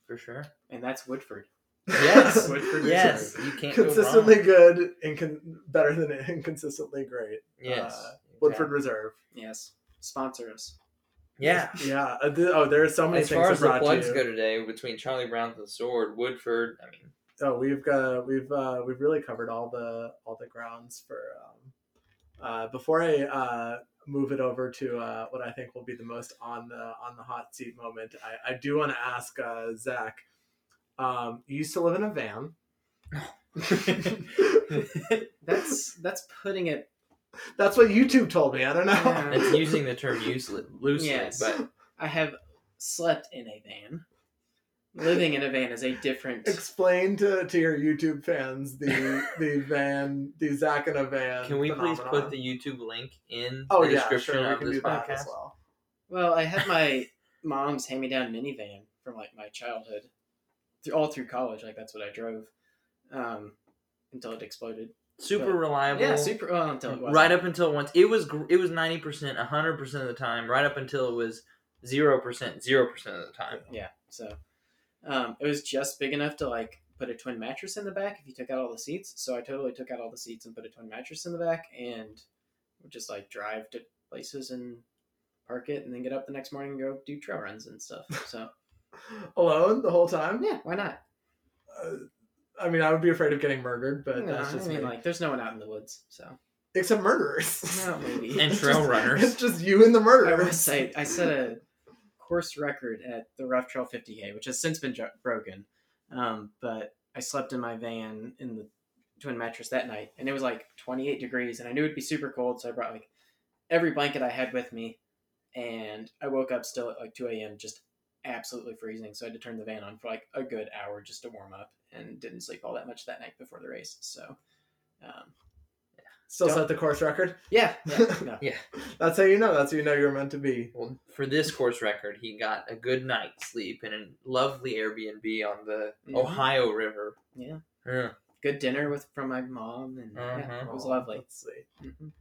For sure. and that's Woodford. Yes. Woodford yes. Reserve. You can't consistently wrong. good incon- better than inconsistently great. Yes. Uh, Woodford Reserve. Yes, sponsor us. Yeah. Yeah. uh, oh, there are so many As things far as the plugs you. go today, between Charlie Brown's and Sword, Woodford, I mean, Oh, we've got we've uh, we've really covered all the all the grounds for. Um, uh, before I uh, move it over to uh, what I think will be the most on the on the hot seat moment, I, I do want to ask uh, Zach. Um, you used to live in a van. That's that's putting it. That's what YouTube told me. I don't know. Yeah. that's using the term loosely, loosely Yes. but I have slept in a van. Living in a van is a different. Explain to, to your YouTube fans the the van the Zach in a van. can we please put the YouTube link in oh the yeah description sure we of can this do that as podcast? well. Well, I had my mom's hand-me-down minivan from like my childhood, through, all through college. Like that's what I drove, um, until it exploded. Super But- reliable. Yeah, super. Well, until it right up until once it was gr- it was 90% 100% of the time right up until it was 0% 0% of the time Yeah. So, um, it was just big enough to like put a twin mattress in the back if you took out all the seats. So I totally took out all the seats and put a twin mattress in the back and would just like drive to places and park it and then get up the next morning and go do trail runs and stuff. So Alone the whole time. yeah, why not? Uh, I mean, I would be afraid of getting murdered, but No, that's I mean, me. like, there's no one out in the woods, so Except murderers. well, maybe. And trail just- runners. It's just you and the I murderers. will say, I said a course record at the Rough Trail 50K, which has since been jo- broken. Um, but I slept in my van in the twin mattress that night, and it was like 28 degrees, and I knew it'd be super cold, so I brought like every blanket I had with me, and I woke up still at like 2 a.m. just absolutely freezing, so I had to turn the van on for like a good hour just to warm up, and didn't sleep all that much that night before the race. So, um, Still Don't- set the course record. yeah, yeah, no. yeah That's how you know. That's how you know you're meant to be. well for this course record he got a good night's sleep in a lovely airbnb on the Mhm. ohio river yeah. yeah. Good dinner with from my mom, and yeah, Uh-huh. it was Oh, lovely. Let's see. Mhm.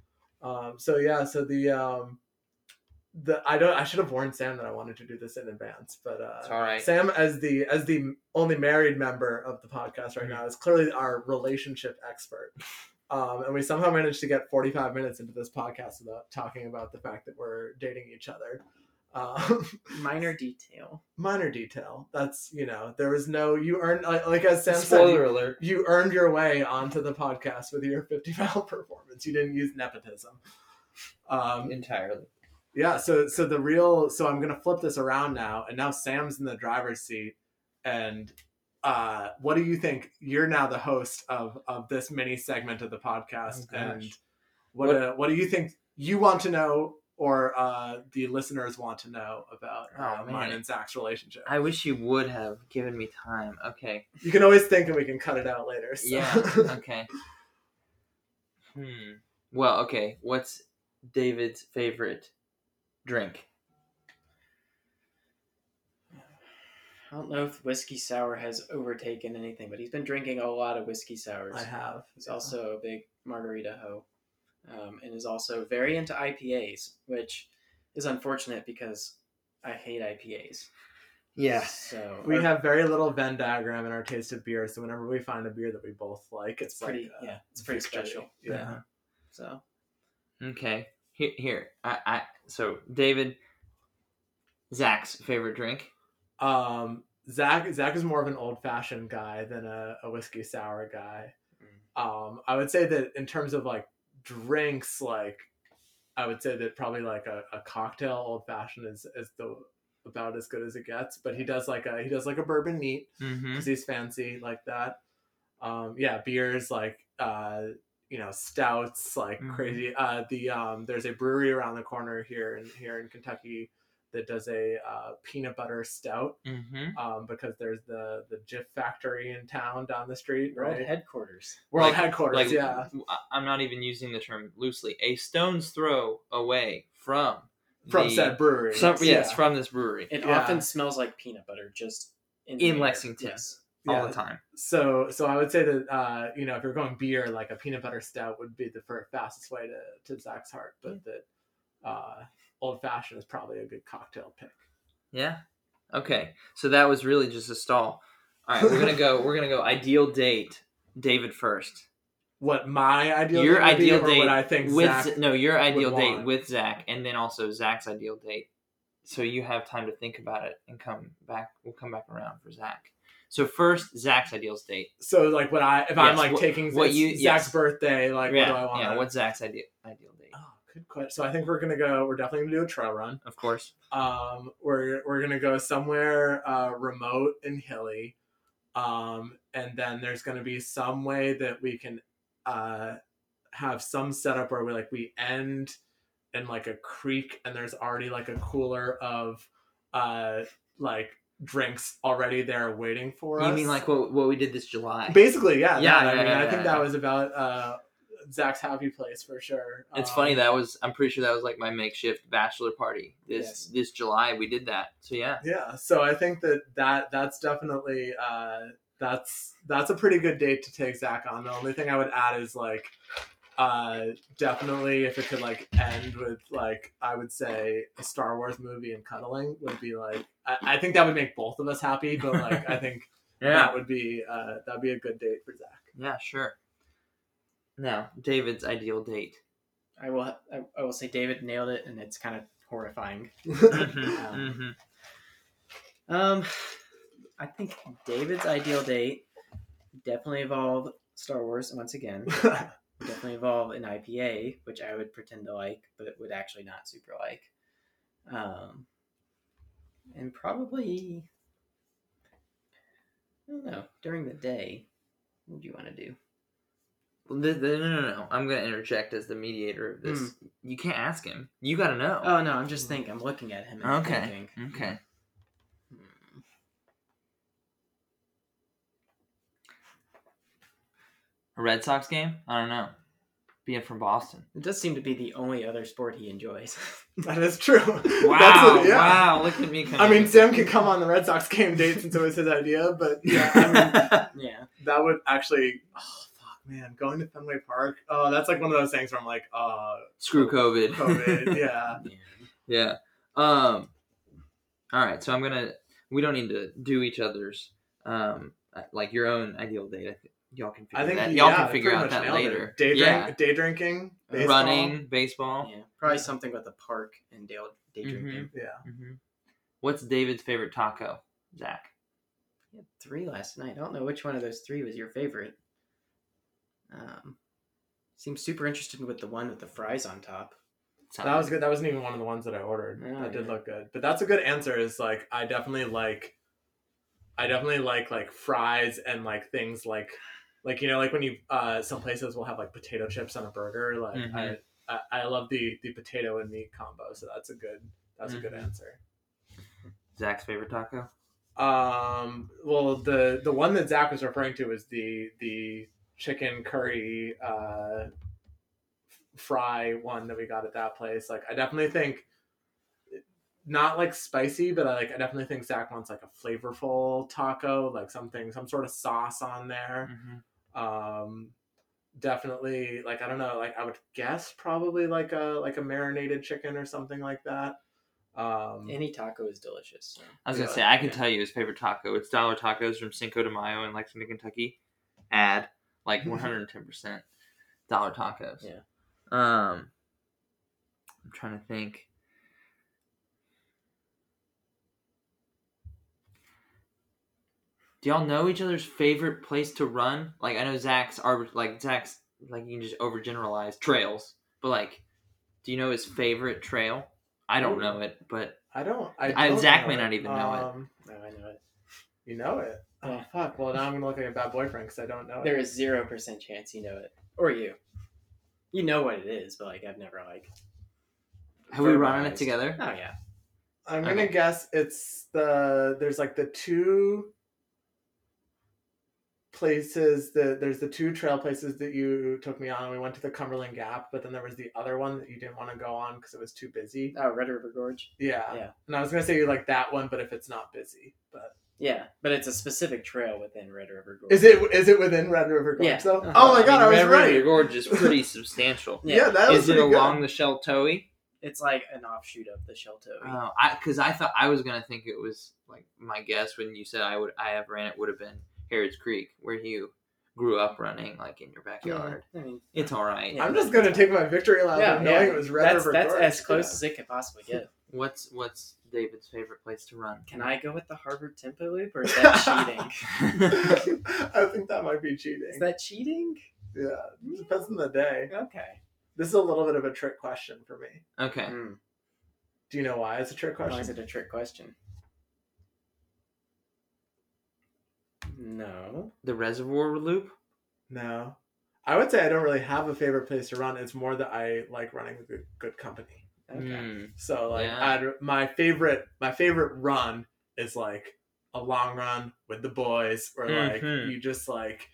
Um, so yeah, so the um, the I don't I should have warned Sam that I wanted to do this in advance, but uh, It's all right. Sam as the as the only married member of the podcast Mm-hmm. right now is clearly our relationship expert. Um, and we somehow managed to get 45 minutes into this podcast without talking about the fact that we're dating each other. Um, Minor detail. minor detail. That's you know there was no you earned like, like as Sam said spoiler you, alert you earned your way onto the podcast with your 50 mile performance. You didn't use nepotism. Um, entirely yeah, so so the real so I'm gonna flip this around now, and now Sam's in the driver's seat, and uh, what do you think? You're now the host of of this mini segment of the podcast, Oh, and what What- uh, what do you think you want to know, or uh, the listeners want to know about uh, Oh, mine and Zach's relationship? i wish you would have given me time okay You can always think, and we can cut it out later. So. yeah okay hmm well okay what's david's favorite drink I don't know if whiskey sour has overtaken anything, but he's been drinking a lot of whiskey sours. I have. He's also a big margarita hoe, um, and is also very into IPAs, which is unfortunate because I hate IPAs. yeah So We or- have very little Venn diagram in our taste of beer, so whenever we find a beer that we both like, it's, It's pretty- like, uh, yeah, it's pretty victory. special. Yeah. so okay here here i i so david zach's favorite drink Um, Zach Zach is more of an old fashioned guy than a, a whiskey sour guy. Mm. Um, I would say that in terms of like drinks, like I would say that probably like a, a cocktail old fashioned is is the about as good as it gets. But he does like a he does like a bourbon neat mm-hmm. because he's fancy like that. Um, yeah, beers like uh, you know stouts like Mhm. crazy. Uh, the um, there's a brewery around the corner here in here in Kentucky that does a uh, peanut butter stout Mm-hmm. um, because there's the the Jif factory in town down the street, World right? headquarters. World Like- headquarters, Like, yeah. I- I'm not even using the term loosely. A stone's throw away from From the- said brewery. Some, yes, yeah. from this brewery It Yeah. often smells like peanut butter, just in, in. Lexington Yes. all Yeah. the time. So, so I would say that uh, you know if you're going beer, like a peanut butter stout would be the fir- fastest way to to Zach's heart, but that uh, old fashioned is probably a good cocktail pick. Yeah. Okay. So that was really just a stall. All right, we're gonna go. We're gonna go. Ideal date. David first. What my ideal your date ideal date what I think with Zach, no your ideal date want. with Zach, and then also Zach's ideal date. So you have time to think about it and come back. We'll come back around for Zach. So first, Zach's ideal date. So like what I if I'm like what- taking what you- Zach's yes. birthday, like yeah, what do I want? yeah. What's Zach's ideal ideal date? Good question. So I think we're gonna go. We're definitely gonna do a trail run. Of course. Um, we're we're gonna go somewhere uh, remote and hilly, um, and then there's gonna be some way that we can uh, have some setup where we like we end in like a creek, and there's already like a cooler of uh, like drinks already there waiting for us. You mean like what what we did this July? basically? Yeah, Yeah, that. I yeah, mean, yeah, I think yeah. that was about uh, Zach's happy place for sure. It's Um, funny that was. I'm pretty sure that was like my makeshift bachelor party. This Yes. this July we did that. So yeah. yeah so i think that that that's definitely uh that's that's a pretty good date to take zach on the only thing i would add is like uh definitely if it could like end with like i would say a star wars movie and cuddling would be like i, I think that would make both of us happy but like i think yeah. that would be uh that'd be a good date for zach Yeah. Sure. Now, David's ideal date. I will. I, I will say David nailed it, and it's kind of horrifying. Mhm, mhm. Um, I think David's ideal date definitely involve Star Wars once again. definitely involve an IPA, which I would pretend to like, but would actually not super like. Um, and probably, I don't know, during the day, what do you want to do? Well, th- th- No, no, no. I'm gonna interject as the mediator of this. You can't ask him. You gotta know. Oh no, I'm just thinking. I'm looking at him. And okay. Thinking, Okay. hmm, A Red Sox game? I don't know. Being from Boston. It does seem to be the only other sport he enjoys. that is true Wow! That's a- yeah. Wow! Look at me. I mean, Sam it. can come on the Red Sox game date since it was his idea, but yeah, I mean, yeah. that would actually oh fuck man going to fenway park oh that's like one of those things where i'm like uh Screw COVID. covid yeah yeah. Yeah. Um. All right. So I'm gonna. We don't need to do each other's um like your own ideal date. I think y'all can figure i think that. you- Y'all yeah, can figure out that later. day, yeah. day drinking baseball. Running, baseball. Yeah. Probably something with a park and day, day Mhm. drinking. yeah hmm What's David's favorite taco, Zach? You had three last night. I don't know which one of those three was your favorite. Um, seems super interested with the one with the fries on top. that was good that wasn't even one of the ones that i ordered Oh, that did yeah. look good but that's a good answer is like i definitely like i definitely like like fries and like things like like you know like when you uh some places will have like potato chips on a burger like Mhm. I, I i love the the potato and meat combo so that's a good that's a good Mhm. answer Zach's favorite taco. Um, well, the the one that Zach was referring to is the the chicken curry uh, fry one that we got at that place. Like, I definitely think not like spicy, but I like I definitely think Zach wants like a flavorful taco, like something some sort of sauce on there. Mm-hmm. Um, definitely like I don't know, like I would guess probably like a like a marinated chicken or something like that. Um, Any taco is delicious. So. I was gonna Yeah, say I can yeah. tell you his favorite taco. It's Dollar Tacos from Cinco de Mayo in Lexington, Kentucky. Ad like one hundred and ten percent Dollar Tacos. Yeah. Um, I'm trying to think. Do y'all know each other's favorite place to run? Like I know Zach's are like Zach's like you can just overgeneralize trails, but like, do you know his favorite trail? I don't know it, but I don't. I, I- don't Zach may it. not even know it. Um, No, I know it. You know it. Oh Yeah. fuck! Well, now I'm gonna look like a bad boyfriend because I don't know There it. is zero percent chance you know it, or you. You know what it is, but like I've never like. have we run on it together? Oh yeah. I'm gonna guess it's the there's like the two places that there's the two trail places that you took me on. We went to the Cumberland Gap, but then there was the other one that you didn't want to go on because it was too busy. Oh, Red River Gorge. Yeah. Yeah. And I was gonna say you like that one, but if it's not busy, but Yeah, but it's a specific trail within Red River Gorge. is it is it within Red River Gorge Yeah. though? Uh-huh. Oh my god, I, mean, was Red right. Red River Gorge is pretty substantial. Yeah, Yeah. that was it pretty good. along the Sheltowee? It's like an offshoot of the Sheltowee. Oh, I because I thought I was gonna think it was like my guess when you said I would I have ran it would have been Harrods Creek where you grew up running like in your backyard. I mean, It's all right. Yeah. I'm just gonna take my victory lap yeah, knowing yeah. it was Red that's River that's Gorge. as close Yeah. as it could possibly get. What's what's David's favorite place to run? Can I go with the Harvard Tempo Loop, or is that cheating? I think that might be cheating. Is that cheating? yeah, it depends on the day. Okay. This is a little bit of a trick question for me. okay. Hmm. Do you know why it's a trick question? Why is it a trick question? No. The Reservoir Loop. No. I would say I don't really have a favorite place to run. It's more that I like running with good, good company. Okay. Hmm. So like Yeah. I'd, my favorite my favorite run is like a long run with the boys where like Mhm. you just like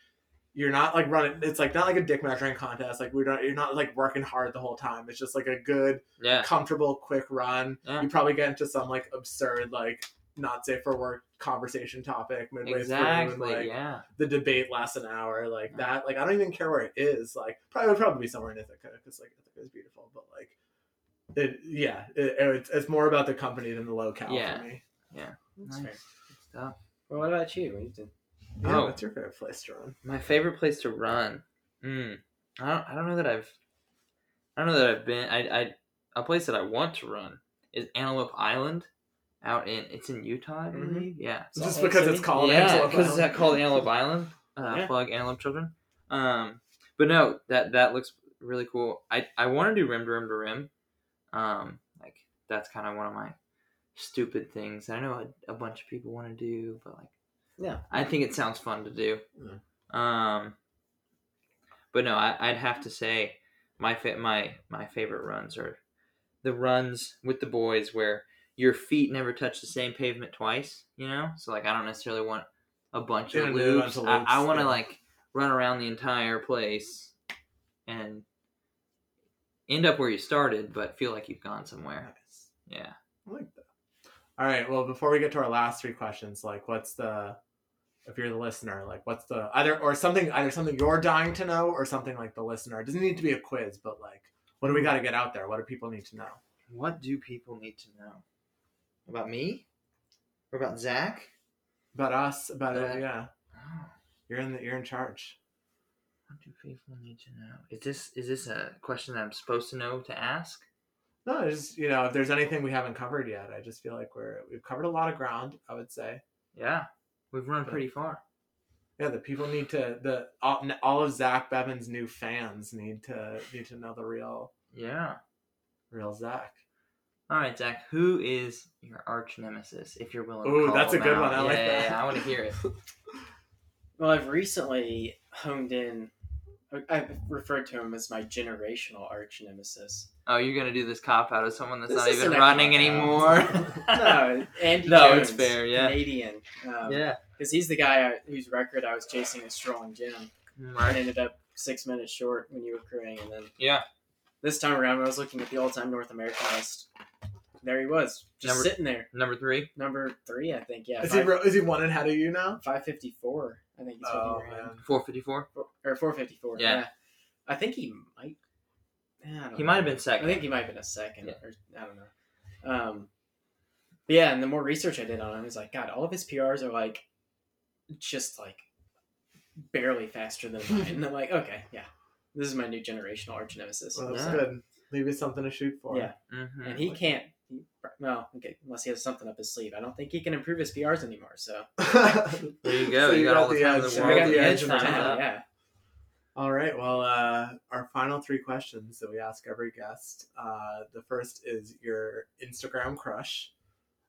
you're not like running it's like not like a dick measuring contest like we're not you're not like working hard the whole time it's just like a good Yeah. comfortable quick run Yeah. you probably get into some like absurd like not safe for work conversation topic midway through Exactly. and like yeah. the debate lasts an hour like Yeah. that like i don't even care where it is like probably would probably be somewhere in ithaca because like ithaca is beautiful but like it yeah it, it's, it's more about the company than the locale Yeah. for me That's Nice. fair. Good stuff. Well, what about you? What do you think? yeah Oh. what's your favorite place to run My favorite place to run. Mm, I don't. I don't know that I've. I don't know that I've been. I. I. A place that I want to run is Antelope Island, out in. It's in Utah, I Mhm. believe. Yeah. Salt just because City? it's called yeah, Antelope because it's that called Antelope Island. Uh, Yeah. Plug Antelope Children. Um, but no, that that looks really cool. I I want to do rim to rim to rim. Um, like that's kind of one of my stupid things. I know a, a bunch of people want to do, but like Yeah. I think it sounds fun to do. Yeah. Um, but no, I, I'd have to say my fa- my my favorite runs are the runs with the boys where your feet never touch the same pavement twice. You know, so like I don't necessarily want a bunch Yeah, of loops. bunch of I, I want to yeah. like run around the entire place and end up where you started, but feel like you've gone somewhere. Nice. Yeah. I like that. All right. Well, before we get to our last three questions, like, what's the, if you're the listener, like, what's the either or something either something you're dying to know or something like the listener. It doesn't need to be a quiz, but like, what do we got to get out there? What do people need to know? What do people need to know about me or about Zach? About us? About Uh, it? Yeah. Oh. You're in the. You're in charge. What do people need to know? Is this is this a question that I'm supposed to know to ask? No, it's just you know, if there's anything we haven't covered yet, I just feel like we're we've covered a lot of ground. I would say. Yeah, we've run pretty far. Yeah, the people need to the all, all of Zach Bevan's new fans need to need to know the real Yeah. real Zach. All right, Zach. Who is your arch nemesis? If you're willing. to Ooh, that's a good out? one. I yeah, like that. yeah, I want to hear it. Well, I've recently honed in. I've referred to him as my generational arch nemesis. Oh, you're gonna do this cop out of someone that's This not even running cop-out. anymore. no, Andy No, Jones, it's fair, yeah. Canadian. Um, yeah. because he's the guy I, whose record I was chasing a Strolling Jim, and Right. ended up six minutes short when you were crewing, and then Yeah. this time around, when I was looking at the all-time North American list, there he was, just Number- sitting there, Number three. number three, I think. Yeah, Is he ro- is he one ahead of you now? five fifty four. I think he's what Oh he. Four fifty four. Four- or four fifty four. Yeah. Yeah. I think he might. He know. might have been second. I think he might have been a second, Yeah. or I don't know. Um, but yeah, and the more research I did on him, I was like, God, all of his PRs are like, just like, barely faster than mine. and I'm like, okay, yeah, this is my new generational arch nemesis. Well, that's Yeah. good. Maybe something to shoot for. Yeah. hmm and he can't. He, well, okay, unless he has something up his sleeve. I don't think he can improve his PRs anymore. So There you go. You got all the time in the edge. world. You I got the edge in time. yeah. All right. Well, uh, our final three questions that we ask every guest. Uh, the first is your Instagram crush.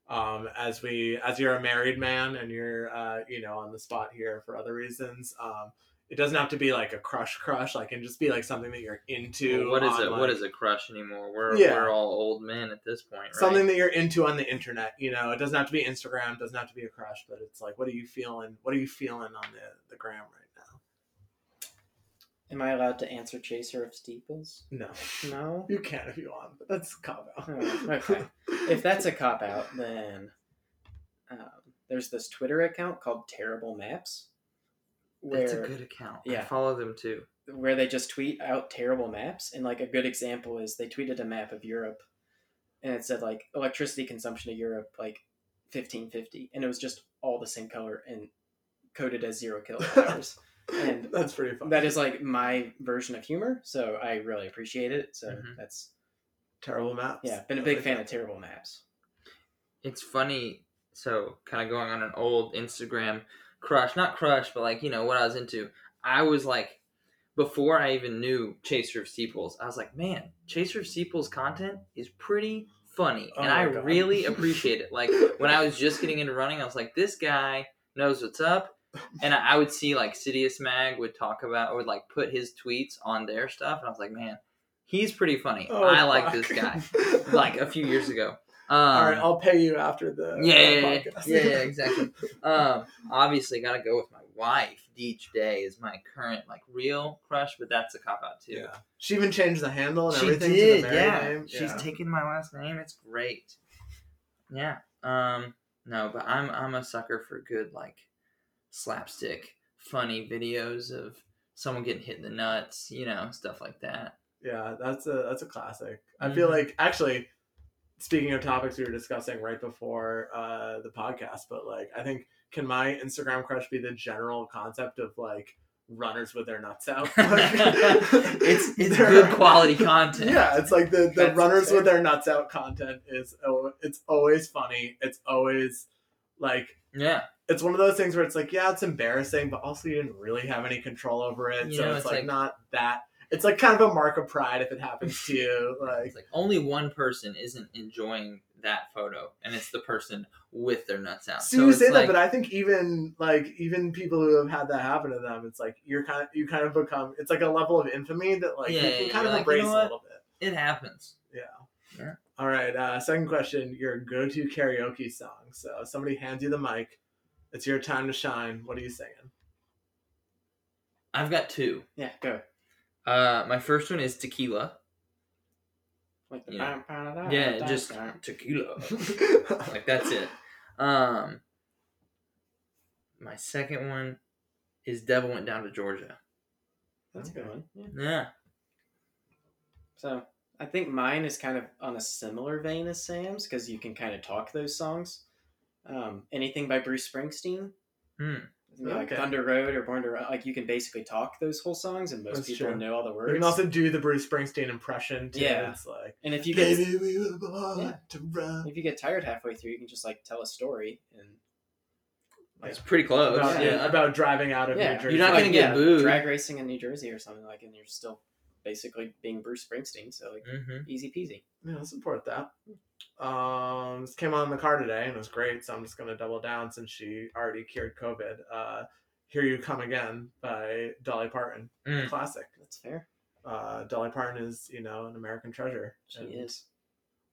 Um, as we, as you're a married man and you're, uh, you know, on the spot here for other reasons, um, It doesn't have to be like a crush crush. Like, it can just be like something that you're into. Well, what is on, it? like, What is a crush anymore? We're Yeah. we're all old men at this point, right? Something that you're into on the internet. You know, it doesn't have to be Instagram. It doesn't have to be a crush. But it's like, what are you feeling? What are you feeling on the the gram right now? Am I allowed to answer Chaser of Steeples? No, No. you can if you want, but that's a cop out. Oh, okay. If that's a cop out, then um, there's this Twitter account called Terrible Maps, That's a good account. I Yeah. follow them too. where they just tweet out terrible maps. And like a good example is they tweeted a map of Europe, and it said like electricity consumption of Europe like fifteen fifty, and it was just all the same color and coded as zero kilowatt and that's pretty fun. that is like my version of humor, so I really appreciate it. So Mhm. that's terrible maps. yeah, been a big like fan that. of terrible maps. It's funny. So, kind of going on an old Instagram crush, not crush, but like you know what I was into. I was like, before I even knew Chaser of Steeples, I was like, man, Chaser of Steeples content is pretty funny, Oh and I God. really appreciate it. Like when I was just getting into running, I was like, this guy knows what's up. And I I would see like Citius Mag would talk about or would like put his tweets on their stuff, and I was like, man, he's pretty funny. Oh, I like fuck. this guy. Like a few years ago. Um, All right, I'll pay you after the yeah, yeah, yeah, podcast. yeah, exactly. Um, obviously, gotta go with my wife. Each day is my current like real crush, but that's a cop out too. Yeah. She even changed the handle and She everything did, to the yeah. name. She's yeah. taken my last name. It's great. Yeah. Um. No, but I'm I'm a sucker for good like slapstick, funny videos of someone getting hit in the nuts. You know, stuff like that. Yeah, that's a that's a classic. I feel Mhm. like actually, speaking of topics we were discussing right before uh, the podcast, but like I think can my Instagram crush be the general concept of like runners with their nuts out? it's it's good quality content. Yeah, it's like the, the That's runners fair. with their nuts out content is oh, it's always funny. It's always like Yeah. it's one of those things where it's like, yeah, it's embarrassing, but also you didn't really have any control over it. You so know, it's, it's like, like- not that. It's like kind of a mark of pride if it happens to you. Like, It's like only one person isn't enjoying that photo, and it's the person with their nuts out. so you say like, that, but I think even like even people who have had that happen to them, it's like you're kind of you kind of become. It's like a level of infamy that like Yeah, you can yeah, kind of like, you embrace know a little bit. it happens. Yeah. All right. Uh, second question: Your go-to karaoke song. So somebody hands you the mic. It's your time to shine. What are you singing? I've got two. Yeah, go. Uh, my first one is tequila. Like the Yeah. ba- Yeah, da- just da- tequila. like that's it. Um, my second one is "Devil Went Down to Georgia." That's a good one. Yeah. Yeah. So I think mine is kind of on a similar vein as Sam's because you can kind of talk those songs. Um, anything by Bruce Springsteen, Hmm. You know, like Okay. Thunder Road or Born to Run, like you can basically talk those whole songs, and most That's people true. know all the words. You can also do the Bruce Springsteen impression. Too. Yeah. It's like, and if you get baby, we were born Yeah. to run. if you get tired halfway through, you can just like tell a story and It's pretty close. About, yeah. about driving out of yeah, New Jersey. You're not like, gonna get yeah, booed. Drag racing in New Jersey or something like, and you're still basically being Bruce Springsteen. So like hmm easy peasy. Yeah, I support that. Um, this came on the car today and it was great. So I'm just gonna double down since she already cured COVID. Uh, "Here You Come Again" by Dolly Parton, Mm. classic. That's fair. Uh, Dolly Parton is, you know, an American treasure. She and is.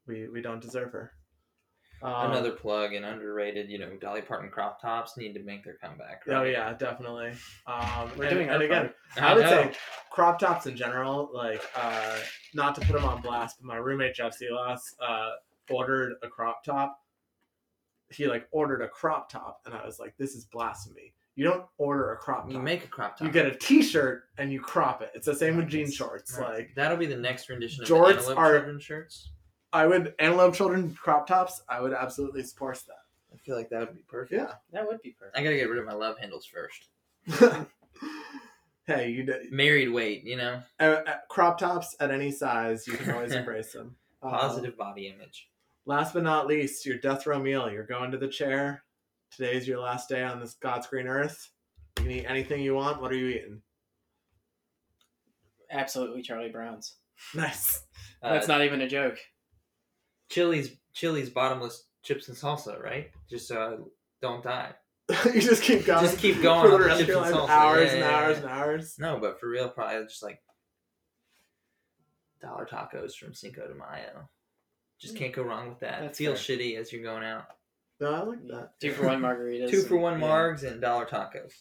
We we don't deserve her. Um, Another plug and underrated. You know, Dolly Parton crop tops need to make their comeback. Oh yeah, definitely. Um, We're and, doing our and again, part. I would know. say crop tops in general, like uh, not to put them on blast, but my roommate Jeff Silas uh, ordered a crop top. He like ordered a crop top, and I was like, "This is blasphemy! You don't order a crop top. you make a crop top. you get a T-shirt and you crop it. It's the same with jean shorts. Right. Like that'll be the next rendition of Jorts the Antelope are- Children shirts. I would antelope children crop tops. I would absolutely support that. I feel like that would be perfect. that. That would be perfect. I gotta get rid of my love handles first. Hey, you d- Married weight, you know, uh, uh, crop tops at any size, you can always embrace them. Uh, positive body image. Last but not least, your death row meal. You're going to the chair. Today's your last day on this God's green earth. You can eat anything you want. What are you eating? Absolutely, Charlie Brown's. Nice. That's Uh, not even a joke. Chili's Chili's bottomless chips and salsa, right? Just so I don't die. you just keep going. Just keep going for the rest of chips your and life, salsa. hours Yeah, and yeah, hours yeah. and hours. No, but for real, probably just like dollar tacos from Cinco de Mayo. Just can't go wrong with that. That's Feel fair. shitty as you're going out. No, I like that. Two for one margaritas. Two for and- one yeah. margs and dollar tacos.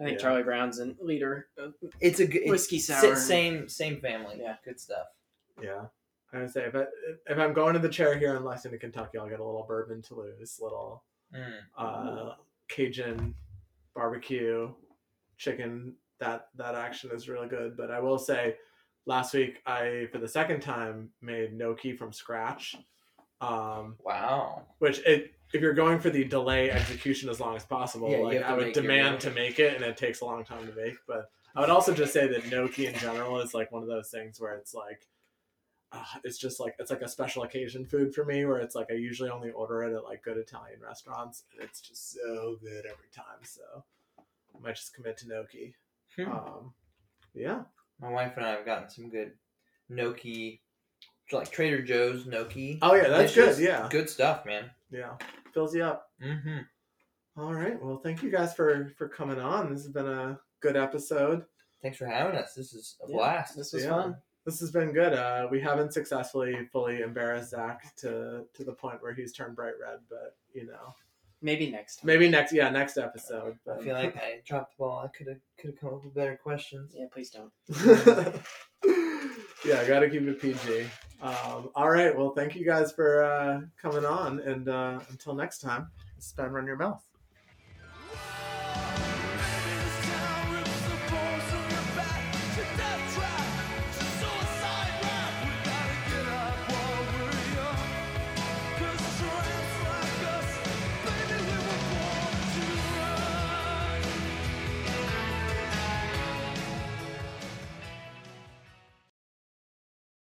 I think Yeah. Charlie Brown's and leader. uh, It's a good Whiskey sour. Same same family. Yeah. good stuff. Yeah. I would say if, I, if I'm going to the chair here in Lexington, Kentucky, I'll get a little bourbon Toulouse, little Mm. uh, Cajun barbecue chicken. That that action is really good. But I will say, last week I for the second time made gnocchi from scratch, um, Wow. which it if you're going for the delay execution as long as possible, Yeah, like I would demand to make it, and it takes a long time to make. But I would also just say that gnocchi in general is like one of those things where it's like. Uh, it's just like it's like a special occasion food for me where it's like I usually only order it at like good Italian restaurants and it's just so good every time so I might just commit to gnocchi. Hmm. um yeah My wife and I have gotten some good gnocchi, like Trader Joe's gnocchi. oh yeah that's dishes. good yeah Good stuff, man. yeah fills you up Mm-hmm. all right well thank you guys for for coming on this has been a good episode Thanks for having us. This is a Yeah, blast. This was Yeah. fun. This has been good uh we haven't successfully fully embarrassed Zach to to the point where he's turned bright red but you know Maybe next time. maybe next yeah next episode I feel like I dropped the ball. I could have could have come up with better questions. Yeah, please don't. yeah, I gotta keep it PG. Um, all right, well, thank you guys for uh, coming on, and uh, until next time, spam run your mouth.